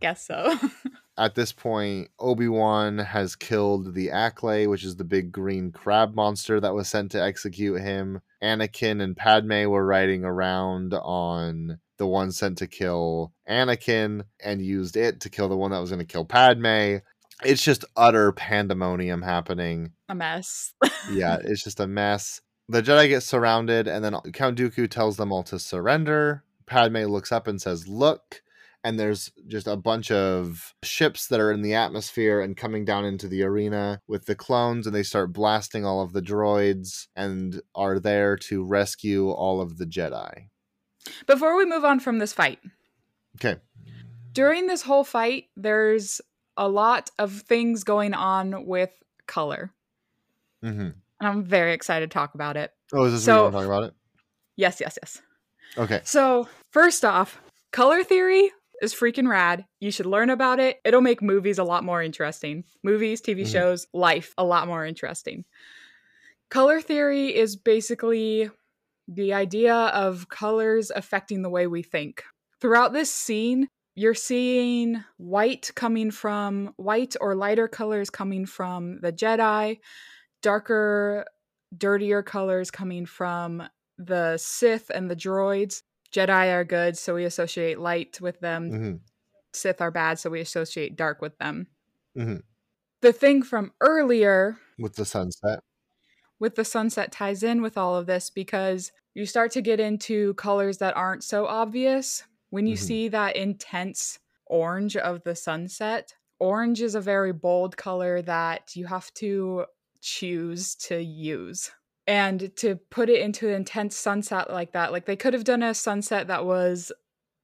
[SPEAKER 2] Guess so.
[SPEAKER 1] At this point, Obi Wan has killed the Acklay, which is the big green crab monster that was sent to execute him. Anakin and Padme were riding around on the one sent to kill Anakin and used it to kill the one that was going to kill Padme. It's just utter pandemonium happening.
[SPEAKER 2] a mess.
[SPEAKER 1] Yeah, it's just a mess. The Jedi get surrounded, and then Count Dooku tells them all to surrender. Padme looks up and says, Look. And there's just a bunch of ships that are in the atmosphere and coming down into the arena with the clones, and they start blasting all of the droids and are there to rescue all of the Jedi.
[SPEAKER 2] Before we move on from this fight,
[SPEAKER 1] Okay.
[SPEAKER 2] during this whole fight, there's a lot of things going on with color.
[SPEAKER 1] Mm-hmm.
[SPEAKER 2] And I'm very excited to talk about it.
[SPEAKER 1] Oh, is this
[SPEAKER 2] So-
[SPEAKER 1] what you want to talk about it?
[SPEAKER 2] Yes, yes, yes.
[SPEAKER 1] Okay.
[SPEAKER 2] So, first off, color theory is freaking rad. You should learn about it. It'll make movies a lot more interesting. Movies, TV
[SPEAKER 1] Mhm.
[SPEAKER 2] shows, life a lot more interesting. Color theory is basically the idea of colors affecting the way we think. Throughout this scene, you're seeing white coming from white or lighter colors coming from the Jedi, darker, dirtier colors coming from the Sith and the droids. Jedi are good, so we associate light with them.
[SPEAKER 1] hmm
[SPEAKER 2] Sith are bad, so we associate dark with them.
[SPEAKER 1] Mhm.
[SPEAKER 2] The thing from earlier
[SPEAKER 1] With the sunset.
[SPEAKER 2] with the sunset ties in with all of this because you start to get into colors that aren't so obvious. When you
[SPEAKER 1] Mhm.
[SPEAKER 2] see that intense orange of the sunset, orange is a very bold color that you have to choose to use. And to put it into an intense sunset like that, like they could have done a sunset that was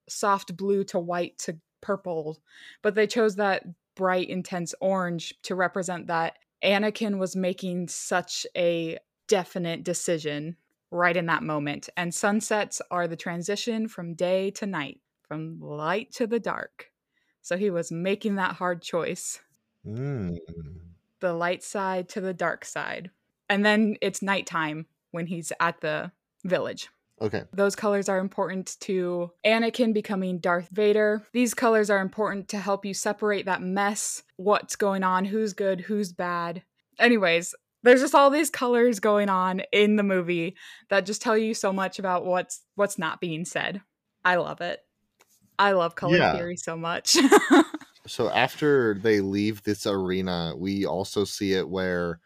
[SPEAKER 2] soft blue to white to purple, but they chose that bright, intense orange to represent that Anakin was making such a definite decision right in that moment. And sunsets are the transition from day to night, from light to the dark. So he was making that hard choice
[SPEAKER 1] Mm.
[SPEAKER 2] the light side to the dark side. And then it's nighttime when he's at the village.
[SPEAKER 1] Okay.
[SPEAKER 2] Those colors are important to Anakin becoming Darth Vader. These colors are important to help you separate that mess, what's going on, who's good, who's bad. Anyways, there's just all these colors going on in the movie that just tell you so much about what's what's not being said. I love it. I love color
[SPEAKER 1] Yeah.
[SPEAKER 2] theory so much.
[SPEAKER 1] So after they leave this arena, we also see it where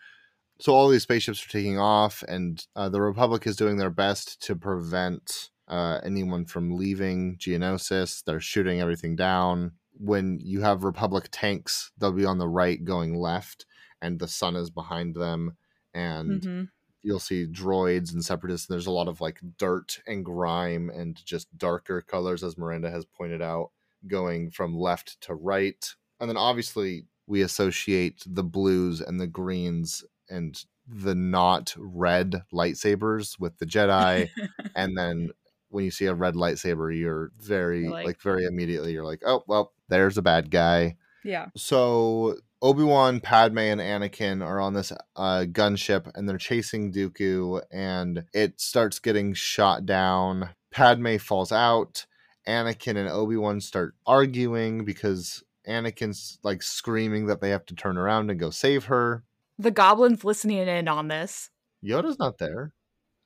[SPEAKER 1] so all these spaceships are taking off, and uh, the Republic is doing their best to prevent uh, anyone from leaving Geonosis. They're shooting everything down. When you have Republic tanks, they'll be on the right going left, and the sun is behind them. And
[SPEAKER 2] Mhm.
[SPEAKER 1] you'll see droids and separatists. And there's a lot of like dirt and grime and just darker colors, as Miranda has pointed out, going from left to right. And then obviously we associate the blues and the greens and the not red lightsabers with the Jedi. and then when you see a red lightsaber, you're very
[SPEAKER 2] Like-
[SPEAKER 1] like very immediately you're like, oh well, there's a bad guy
[SPEAKER 2] yeah.
[SPEAKER 1] so Obi-Wan, Padme, and Anakin are on this uh, gunship and they're chasing Dooku and it starts getting shot down. Padme falls out. Anakin and Obi-Wan start arguing because Anakin's like screaming that they have to turn around and go save her.
[SPEAKER 2] The goblin's listening in on this.
[SPEAKER 1] Yoda's not there.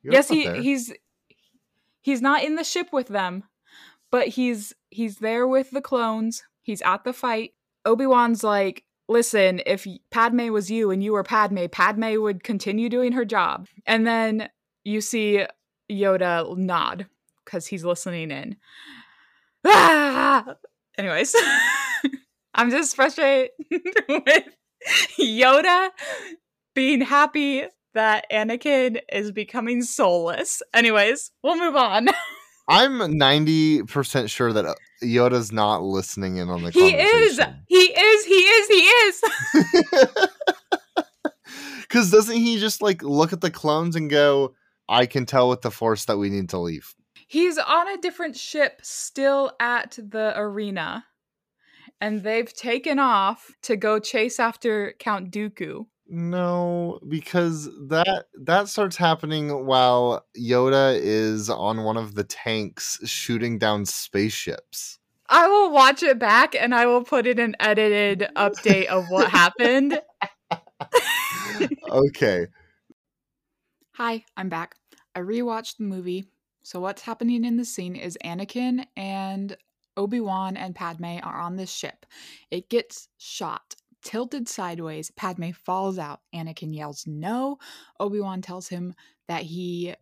[SPEAKER 1] Yoda's
[SPEAKER 2] yes he
[SPEAKER 1] there.
[SPEAKER 2] he's he's not in the ship with them but he's he's there with the clones he's at the fight obi-wan's like listen if padme was you and you were padme padme would continue doing her job and then you see yoda nod because he's listening in ah! anyways i'm just frustrated with yoda being happy that Anakin is becoming soulless. Anyways, we'll move on.
[SPEAKER 1] I'm 90% sure that uh, Yoda's not listening in on the
[SPEAKER 2] he is. He is. He is. He is.
[SPEAKER 1] Because doesn't he just like look at the clones and go, I can tell with the force that we need to leave?
[SPEAKER 2] He's on a different ship still at the arena. And they've taken off to go chase after Count Dooku.
[SPEAKER 1] No, because that that starts happening while Yoda is on one of the tanks shooting down spaceships.
[SPEAKER 2] I will watch it back and I will put in an edited update of what happened.
[SPEAKER 1] okay.
[SPEAKER 2] Hi, I'm back. I rewatched the movie. So what's happening in the scene is Anakin and Obi-Wan and Padme are on this ship. It gets shot, tilted sideways. Padme falls out. Anakin yells no. Obi-Wan tells him that he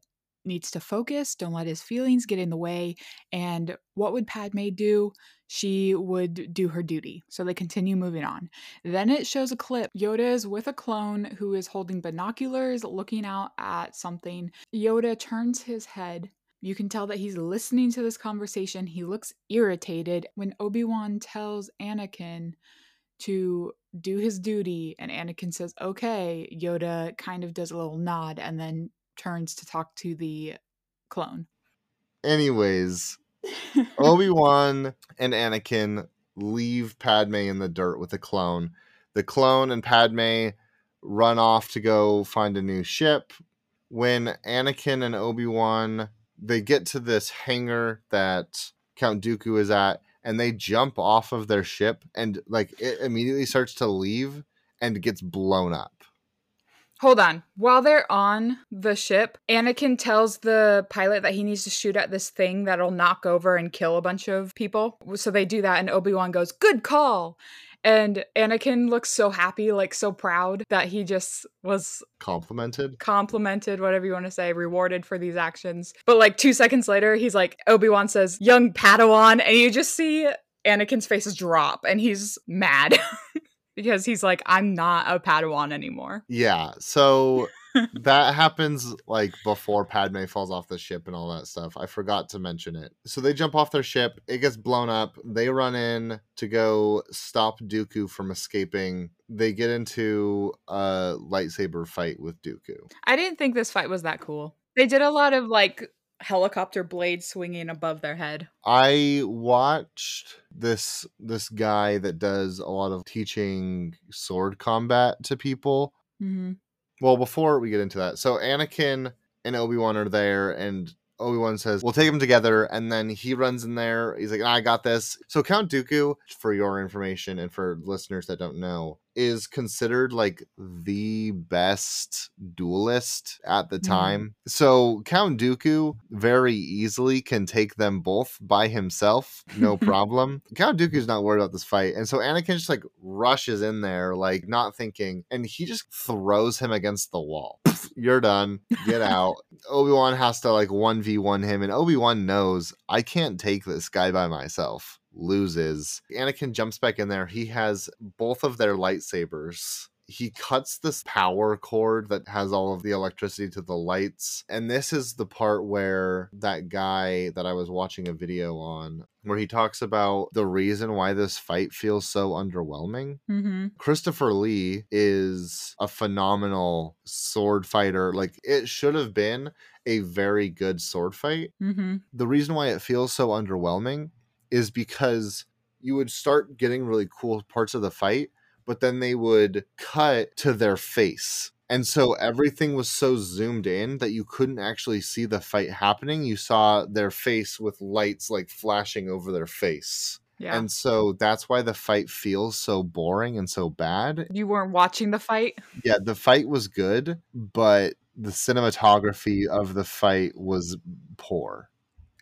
[SPEAKER 2] needs to focus, don't let his feelings get in the way. And what would Padme do? She would do her duty. So they continue moving on. Then it shows a clip. Yoda is with a clone who is holding binoculars, looking out at something. Yoda turns his head. You can tell that he's listening to this conversation. He looks irritated when Obi Wan tells Anakin to do his duty, and Anakin says, okay. Yoda kind of does a little nod and then turns to talk to the clone.
[SPEAKER 1] Anyways, Obi Wan and Anakin leave Padme in the dirt with the clone. The clone and Padme run off to go find a new ship. When Anakin and Obi Wan they get to this hangar that Count Dooku is at, and they jump off of their ship, and like it immediately starts to leave and gets blown up.
[SPEAKER 2] Hold on. While they're on the ship, Anakin tells the pilot that he needs to shoot at this thing that'll knock over and kill a bunch of people. So they do that, and Obi Wan goes, Good call. And Anakin looks so happy, like so proud that he just was
[SPEAKER 1] Complimented.
[SPEAKER 2] complimented, whatever you want to say, rewarded for these actions. But like two seconds later, he's like, Obi Wan says, Young Padawan. And you just see Anakin's face drop and he's mad because he's like, I'm not a Padawan anymore.
[SPEAKER 1] Yeah. So that happens like before Padme falls off the ship and all that stuff. I forgot to mention it. So they jump off their ship, it gets blown up. They run in to go stop Dooku from escaping. They get into a lightsaber fight with Dooku.
[SPEAKER 2] I didn't think this fight was that cool. They did a lot of like helicopter blades swinging above their head.
[SPEAKER 1] I watched this this guy that does a lot of teaching sword combat to people
[SPEAKER 2] Mm-hmm.
[SPEAKER 1] Well, before we get into that, so Anakin and Obi Wan are there, and Obi Wan says, "We'll take them together." And then he runs in there. He's like, "I got this." So Count Dooku, for your information and for listeners that don't know, is considered like the best duelist at the
[SPEAKER 2] Mhm.
[SPEAKER 1] time. So Count Dooku very easily can take them both by himself, no problem. Count Dooku's not worried about this fight, and so Anakin just like rushes in there, like not thinking, and he just throws him against the wall. You're done. Get out. Obi Wan has to like one v one him, and Obi Wan knows I can't take this guy by myself. Loses. Anakin jumps back in there. He has both of their lightsabers. He cuts this power cord that has all of the electricity to the lights. And this is the part where that guy that I was watching a video on, where he talks about the reason why this fight feels so underwhelming.
[SPEAKER 2] Mm-hmm.
[SPEAKER 1] Christopher Lee is a phenomenal sword fighter. Like it should have been a very good sword fight.
[SPEAKER 2] Mm-hmm.
[SPEAKER 1] The reason why it feels so underwhelming is because you would start getting really cool parts of the fight, but then they would cut to their face. And so everything was so zoomed in that you couldn't actually see the fight happening. You saw their face with lights like flashing over their face.
[SPEAKER 2] Yeah.
[SPEAKER 1] And so that's why the fight feels so boring and so bad.
[SPEAKER 2] you weren't watching the fight?
[SPEAKER 1] Yeah, the fight was good, but the cinematography of the fight was poor.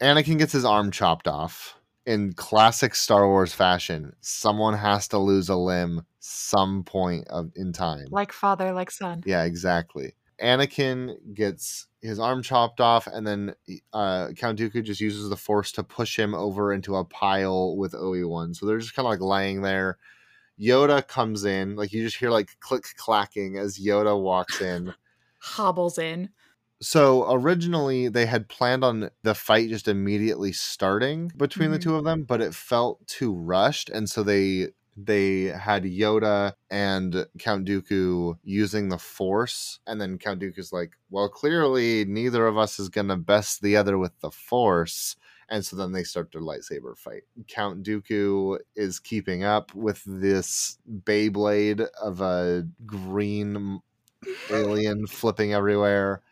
[SPEAKER 1] Anakin gets his arm chopped off. In classic Star Wars fashion, someone has to lose a limb some point of in time.
[SPEAKER 2] Like father, like son.
[SPEAKER 1] Yeah, exactly. Anakin gets his arm chopped off, and then uh, Count Dooku just uses the Force to push him over into a pile with Obi Wan. So they're just kind of like laying there. Yoda comes in, like you just hear like click clacking as Yoda walks in.
[SPEAKER 2] Hobbles in.
[SPEAKER 1] So originally they had planned on the fight just immediately starting between the
[SPEAKER 2] Mhm.
[SPEAKER 1] two of them, but it felt too rushed, and so they they had Yoda and Count Dooku using the Force, and then Count Dooku's like, "Well, clearly neither of us is gonna best the other with the Force." And so then they start their lightsaber fight. Count Dooku is keeping up with this Beyblade of a green alien flipping everywhere.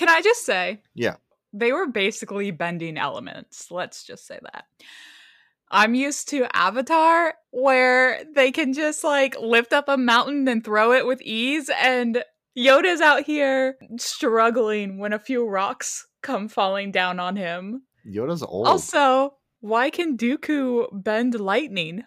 [SPEAKER 2] Can I just say?
[SPEAKER 1] Yeah.
[SPEAKER 2] They were basically bending elements. Let's just say that. I'm used to Avatar where they can just like lift up a mountain and throw it with ease, and Yoda's out here struggling when a few rocks come falling down on him.
[SPEAKER 1] Yoda's old.
[SPEAKER 2] Also, why can Dooku bend lightning?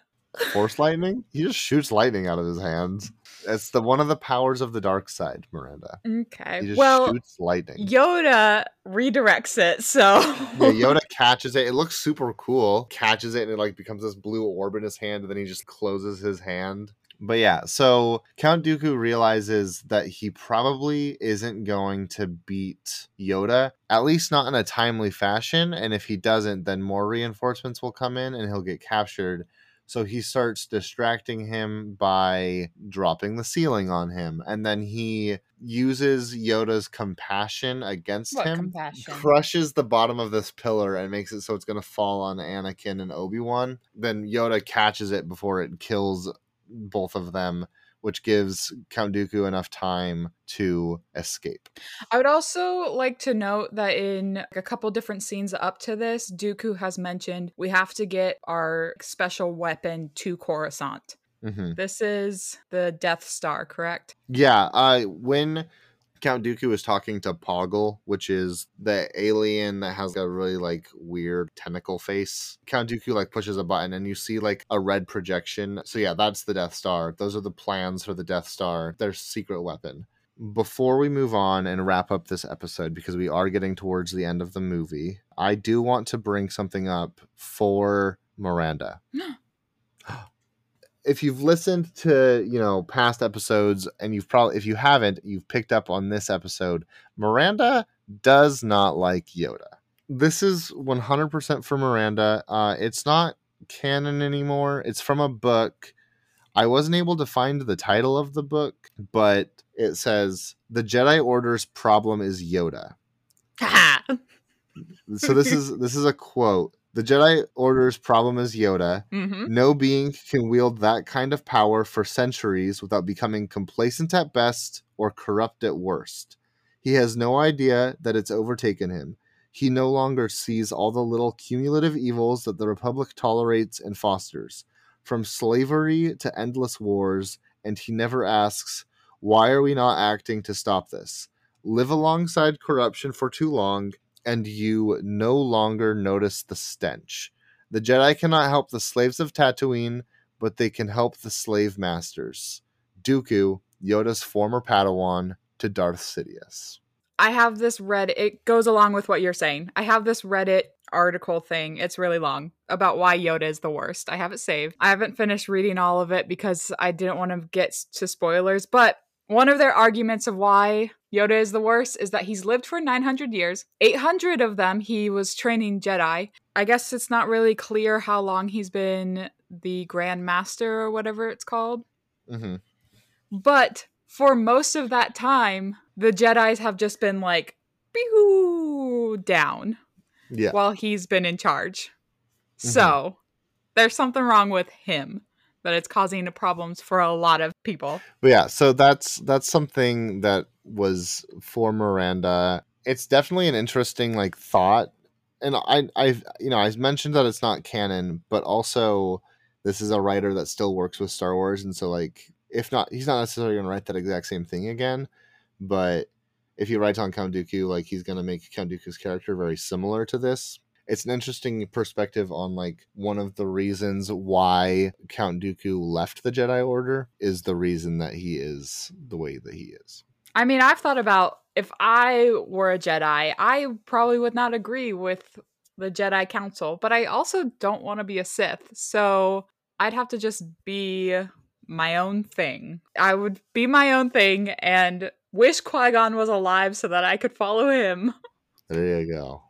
[SPEAKER 1] Force lightning? He just shoots lightning out of his hands. It's the one of the powers of the dark side, Miranda. He
[SPEAKER 2] Okay.
[SPEAKER 1] just
[SPEAKER 2] Well,
[SPEAKER 1] shoots lightning.
[SPEAKER 2] Yoda redirects it, so
[SPEAKER 1] Yeah, Yoda catches it. It looks super cool. Catches it and it like becomes this blue orb in his hand, and then he just closes his hand. But yeah, so Count Dooku realizes that he probably isn't going to beat Yoda, at least not in a timely fashion. And if he doesn't, then more reinforcements will come in and he'll get captured. So he starts distracting him by dropping the ceiling on him. And then he uses Yoda's compassion against
[SPEAKER 2] What
[SPEAKER 1] him
[SPEAKER 2] compassion?
[SPEAKER 1] crushes the bottom of this pillar and makes it so it's going to fall on Anakin and Obi Wan. Then Yoda catches it before it kills both of them, which gives Count Dooku enough time to escape.
[SPEAKER 2] I would also like to note that in a couple different scenes up to this, Dooku has mentioned we have to get our special weapon to Coruscant.
[SPEAKER 1] hmm
[SPEAKER 2] This is the Death Star, correct?
[SPEAKER 1] Yeah, uh, when Count Dooku is talking to Poggle, which is the alien that has a really like weird tentacle face. Count Dooku like pushes a button and you see like a red projection. So yeah, that's the Death Star. Those are the plans for the Death Star. Their secret weapon. Before we move on and wrap up this episode, because we are getting towards the end of the movie, I do want to bring something up for Miranda if you've listened to you know past episodes and you've probably if you haven't you've picked up on this episode miranda does not like yoda. This is 100% for miranda. Uh, it's not canon anymore. It's from a book. I wasn't able to find the title of the book but it says the jedi order's problem is yoda. So this is this is a quote the jedi order's problem is yoda
[SPEAKER 2] Mhm.
[SPEAKER 1] no being can wield that kind of power for centuries without becoming complacent at best or corrupt at worst. He has no idea that it's overtaken him. He no longer sees all the little cumulative evils that the Republic tolerates and fosters, from slavery to endless wars, and he never asks, Why are we not acting to stop this? Live alongside corruption for too long, and you no longer notice the stench. The Jedi cannot help the slaves of Tatooine, but they can help the slave masters. Dooku, Yoda's former Padawan, to Darth Sidious.
[SPEAKER 2] I have this Reddit. It goes along with what you're saying. I have this Reddit article thing. It's really long about why Yoda is the worst. I have it saved. I haven't finished reading all of it because I didn't want to get to spoilers. But one of their arguments of why Yoda is the worst is that he's lived for 900 years. 800 of them he was training Jedi. I guess it's not really clear how long he's been the Grand Master or whatever it's called.
[SPEAKER 1] hmm
[SPEAKER 2] But for most of that time, the Jedi's have just been like, down
[SPEAKER 1] Yeah.
[SPEAKER 2] while he's been in charge. So there's something wrong with him that it's causing problems for a lot of people.
[SPEAKER 1] But yeah, so that's that's something that was for Miranda. It's definitely an interesting like thought. And I I've you know, I've mentioned that it's not canon, but also this is a writer that still works with Star Wars and so like if not he's not necessarily gonna write that exact same thing again, but if he writes on Count Dooku, like he's gonna make Count Dooku's character very similar to this. It's an interesting perspective on like one of the reasons why Count Dooku left the Jedi Order is the reason that he is the way that he is.
[SPEAKER 2] I mean, I've thought about if I were a Jedi, I probably would not agree with the Jedi Council, but I also don't want to be a Sith. So I'd have to just be my own thing. I would be my own thing and Wish Qui Gon was alive so that I could follow him.
[SPEAKER 1] There you go.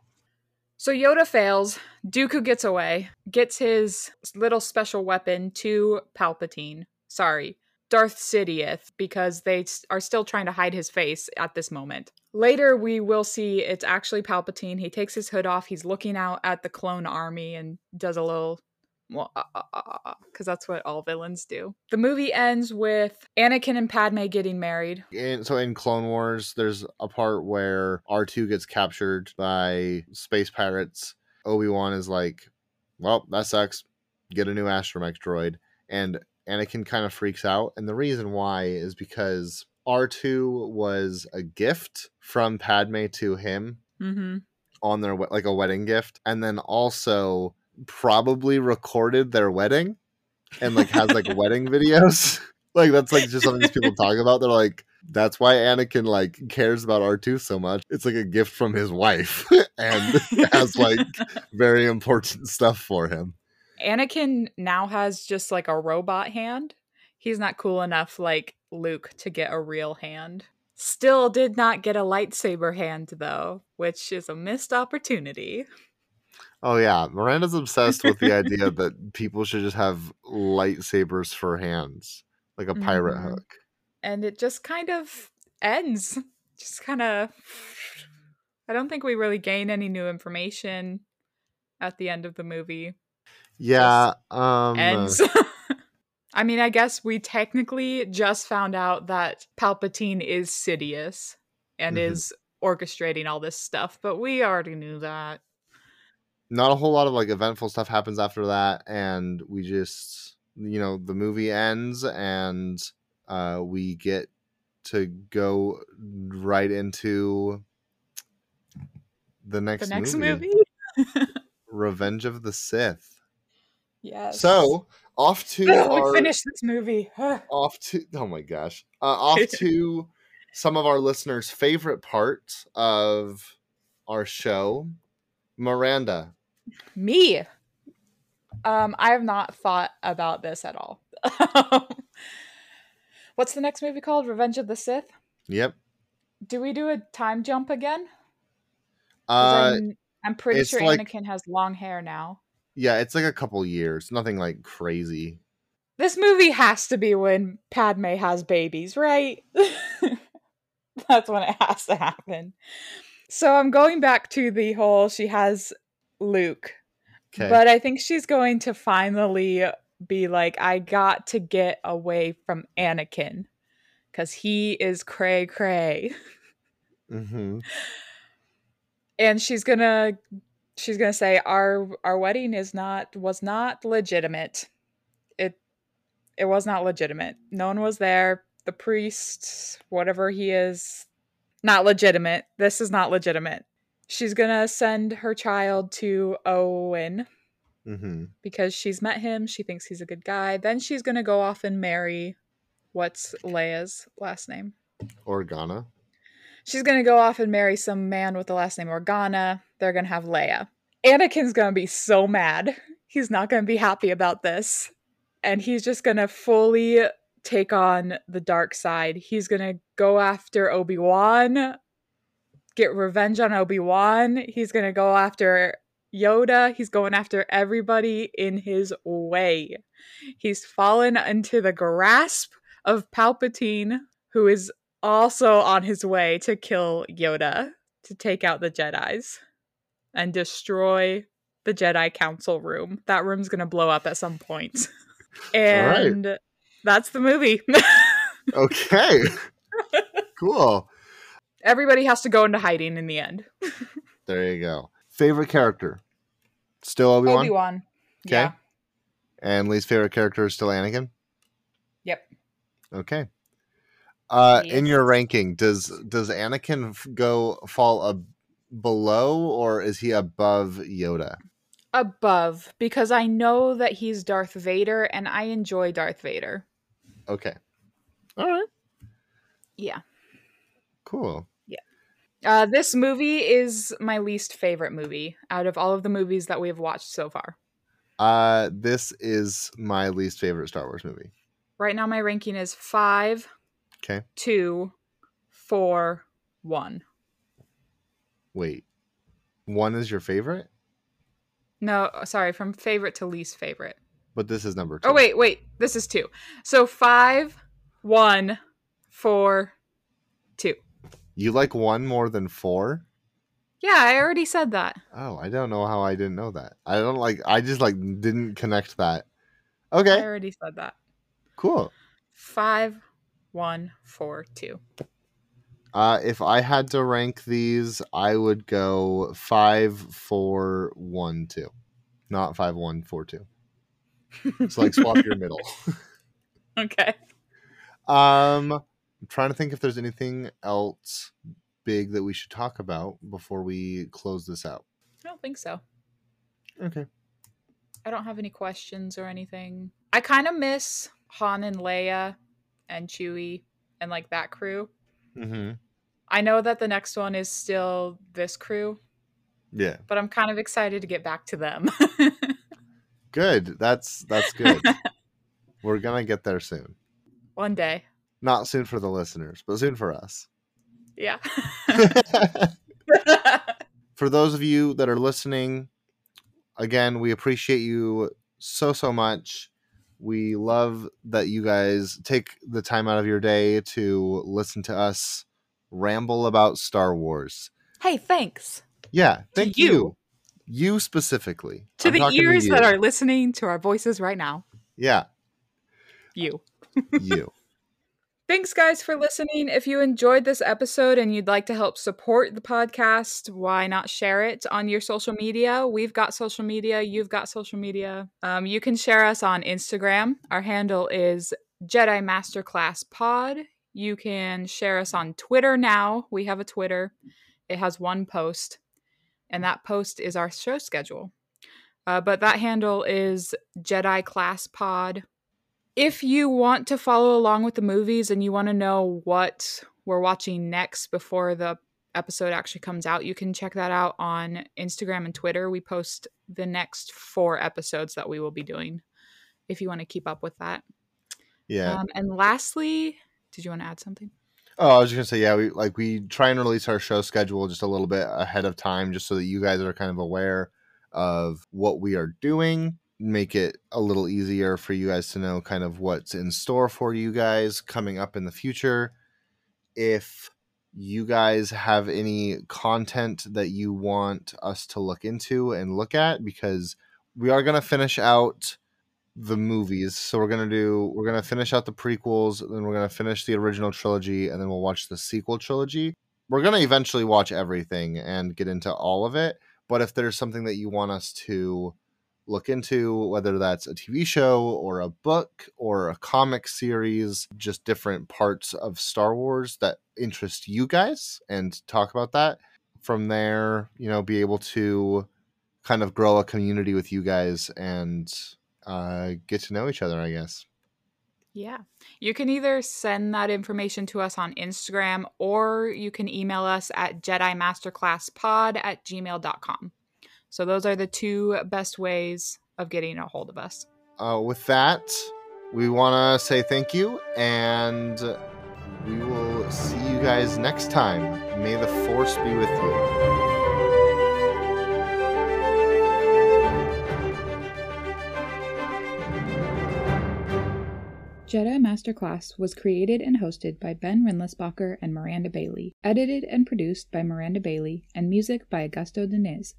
[SPEAKER 2] So Yoda fails. Dooku gets away, gets his little special weapon to Palpatine. Sorry, Darth Sidious, because they are still trying to hide his face at this moment. Later, we will see it's actually Palpatine. He takes his hood off. He's looking out at the clone army and does a little. Well, uh, uh, uh, because that's what all villains do. The movie ends with Anakin and Padme getting married.
[SPEAKER 1] And so in Clone Wars, there's a part where R2 gets captured by space pirates. Obi Wan is like, well, that sucks. Get a new astromech droid. And Anakin kind of freaks out. And the reason why is because R2 was a gift from Padme to him
[SPEAKER 2] Mm-hmm.
[SPEAKER 1] on their like a wedding gift and then also probably recorded their wedding and like has like wedding videos like that's like just something these people talk about they're like that's why Anakin like cares about R2 so much it's like a gift from his wife and has like very important stuff for him
[SPEAKER 2] Anakin now has just like a robot hand. He's not cool enough like Luke to get a real hand. Still did not get a lightsaber hand though, which is a missed opportunity.
[SPEAKER 1] oh yeah Miranda's obsessed with the idea that people should just have lightsabers for hands like a pirate
[SPEAKER 2] Mhm.
[SPEAKER 1] hook
[SPEAKER 2] And it just kind of ends. Just kind of I don't think we really gain any new information at the end of the movie.
[SPEAKER 1] Yeah um
[SPEAKER 2] ends. I mean, I guess we technically just found out that Palpatine is Sidious and
[SPEAKER 1] Mhm.
[SPEAKER 2] is orchestrating all this stuff, but we already knew that.
[SPEAKER 1] not a whole lot of like eventful stuff happens after that and we just you know the movie ends and uh we get to go right into the next,
[SPEAKER 2] the next
[SPEAKER 1] movie,
[SPEAKER 2] movie?
[SPEAKER 1] revenge of the sith
[SPEAKER 2] yes.
[SPEAKER 1] so off to
[SPEAKER 2] Ugh,
[SPEAKER 1] our
[SPEAKER 2] we finished this movie.
[SPEAKER 1] Off to oh my gosh uh, off to some of our listeners favorite parts of our show miranda
[SPEAKER 2] Me. Um, I have not thought about this at all. What's the next movie called? Revenge of the Sith?
[SPEAKER 1] yep
[SPEAKER 2] Do we do a time jump again?
[SPEAKER 1] uh
[SPEAKER 2] I'm, I'm pretty sure
[SPEAKER 1] like-
[SPEAKER 2] Anakin has long hair now.
[SPEAKER 1] Yeah, it's like a couple years. Nothing like crazy.
[SPEAKER 2] This movie has to be when Padme has babies, right? That's when it has to happen. So I'm going back to the whole she has Luke,
[SPEAKER 1] Okay.
[SPEAKER 2] but I think she's going to finally be like, I got to get away from Anakin because he is cray cray.
[SPEAKER 1] hmm
[SPEAKER 2] and she's gonna she's gonna say our our wedding is not was not legitimate. It it was not legitimate. No one was there. The priest whatever he is not legitimate. This is not legitimate. She's gonna send her child to owen
[SPEAKER 1] hmm
[SPEAKER 2] because she's met him. She thinks he's a good guy. Then she's gonna go off and marry what's leia's last name?
[SPEAKER 1] Organa.
[SPEAKER 2] She's gonna go off and marry some man with the last name Organa. They're gonna have Leia. Anakin's gonna be so mad. He's not gonna be happy about this. And he's just gonna fully take on the dark side. He's gonna go after Obi Wan, get revenge on Obi Wan. He's gonna go after Yoda. He's going after everybody in his way. He's fallen into the grasp of Palpatine, who is also on his way to kill Yoda to take out the Jedi's and destroy the Jedi Council room. That room's gonna blow up at some point.
[SPEAKER 1] right.
[SPEAKER 2] and that's the movie.
[SPEAKER 1] Okay. cool.
[SPEAKER 2] Everybody has to go into hiding in the end.
[SPEAKER 1] There you go. Favorite character? Still Obi Wan.
[SPEAKER 2] Obi Wan.
[SPEAKER 1] Okay.
[SPEAKER 2] Yeah.
[SPEAKER 1] And least favorite character is still Anakin.
[SPEAKER 2] Yep.
[SPEAKER 1] Okay. Uh, in your ranking, does does Anakin f- go fall a, below or is he above Yoda?
[SPEAKER 2] Above, because I know that he's Darth Vader and I enjoy Darth Vader.
[SPEAKER 1] Okay. All right.
[SPEAKER 2] Yeah.
[SPEAKER 1] Cool. Yeah.
[SPEAKER 2] Uh, this movie is my least favorite movie out of all of the movies that we have watched so far.
[SPEAKER 1] Uh, this is my least favorite Star Wars movie.
[SPEAKER 2] Right now, my ranking is five,
[SPEAKER 1] Okay.
[SPEAKER 2] two, four, one.
[SPEAKER 1] Wait. One is your favorite?
[SPEAKER 2] No, sorry, from favorite to least favorite.
[SPEAKER 1] But this is number two.
[SPEAKER 2] Oh wait, wait. This is two. So five, one, four, two.
[SPEAKER 1] You like one more than four?
[SPEAKER 2] Yeah, I already said that.
[SPEAKER 1] Oh, I don't know how I didn't know that. I don't like I just like didn't connect that. Okay.
[SPEAKER 2] I already said that.
[SPEAKER 1] cool.
[SPEAKER 2] Five, one, four, two.
[SPEAKER 1] Uh if I had to rank these, I would go five, four, one, two. Not five, one, four, two. It's like swap your middle.
[SPEAKER 2] Okay.
[SPEAKER 1] Um I'm trying to think if there's anything else big that we should talk about before we close this out.
[SPEAKER 2] I don't think so.
[SPEAKER 1] Okay.
[SPEAKER 2] I don't have any questions or anything. I kind of miss Han and Leia and Chewie and like that crew.
[SPEAKER 1] Mm-hmm.
[SPEAKER 2] I know that the next one is still this crew,
[SPEAKER 1] Yeah.
[SPEAKER 2] but I'm kind of excited to get back to them.
[SPEAKER 1] Good. That's that's good. We're gonna get there soon.
[SPEAKER 2] one day.
[SPEAKER 1] Not soon for the listeners, but soon for us.
[SPEAKER 2] Yeah.
[SPEAKER 1] for those of you that are listening, again, we appreciate you so so much. We love that you guys take the time out of your day to listen to us ramble about Star Wars.
[SPEAKER 2] hey, thanks
[SPEAKER 1] Yeah, thank
[SPEAKER 2] you.
[SPEAKER 1] you. You specifically.
[SPEAKER 2] to
[SPEAKER 1] I'm
[SPEAKER 2] the ears
[SPEAKER 1] you.
[SPEAKER 2] that are listening to our voices right now.
[SPEAKER 1] Yeah,
[SPEAKER 2] You.
[SPEAKER 1] you.
[SPEAKER 2] Thanks, guys, for listening. If you enjoyed this episode and you'd like to help support the podcast, why not share it on your social media? We've got social media. You've got social media. Um, you can share us on Instagram. Our handle is Jedi Masterclass Pod. You can share us on Twitter now. We have a Twitter, it has one post, and that post is our show schedule. Uh, but that handle is Jedi Class Pod if you want to follow along with the movies and you want to know what we're watching next before the episode actually comes out, you can check that out on Instagram and Twitter. We post the next four episodes that we will be doing if you want to keep up with that.
[SPEAKER 1] Yeah.
[SPEAKER 2] Um, and lastly, did you want to add something?
[SPEAKER 1] Oh, I was just gonna say, yeah, we like we try and release our show schedule just a little bit ahead of time, just so that you guys are kind of aware of what we are doing. Make it a little easier for you guys to know kind of what's in store for you guys coming up in the future. If you guys have any content that you want us to look into and look at, because we are gonna finish out the movies. So we're gonna do we're gonna finish out the prequels, then we're gonna finish the original trilogy, and then we'll watch the sequel trilogy. We're gonna eventually watch everything and get into all of it. But if there's something that you want us to look into, whether that's a TV show or a book or a comic series, just different parts of Star Wars that interest you guys and talk about that. From there, you know, be able to kind of grow a community with you guys and uh, get to know each other, I guess.
[SPEAKER 2] Yeah. You can either send that information to us on Instagram or you can email us at Jedi Masterclass Pod at gmail.com. So those are the two best ways of getting a hold of us.
[SPEAKER 1] Uh, with that, we want to say thank you and we will see you guys next time. May the Force be with you.
[SPEAKER 2] Jedi Masterclass was created and hosted by Ben Rindlisbacher and Miranda Bailey, edited and produced by Miranda Bailey, and music by Augusto Deniz.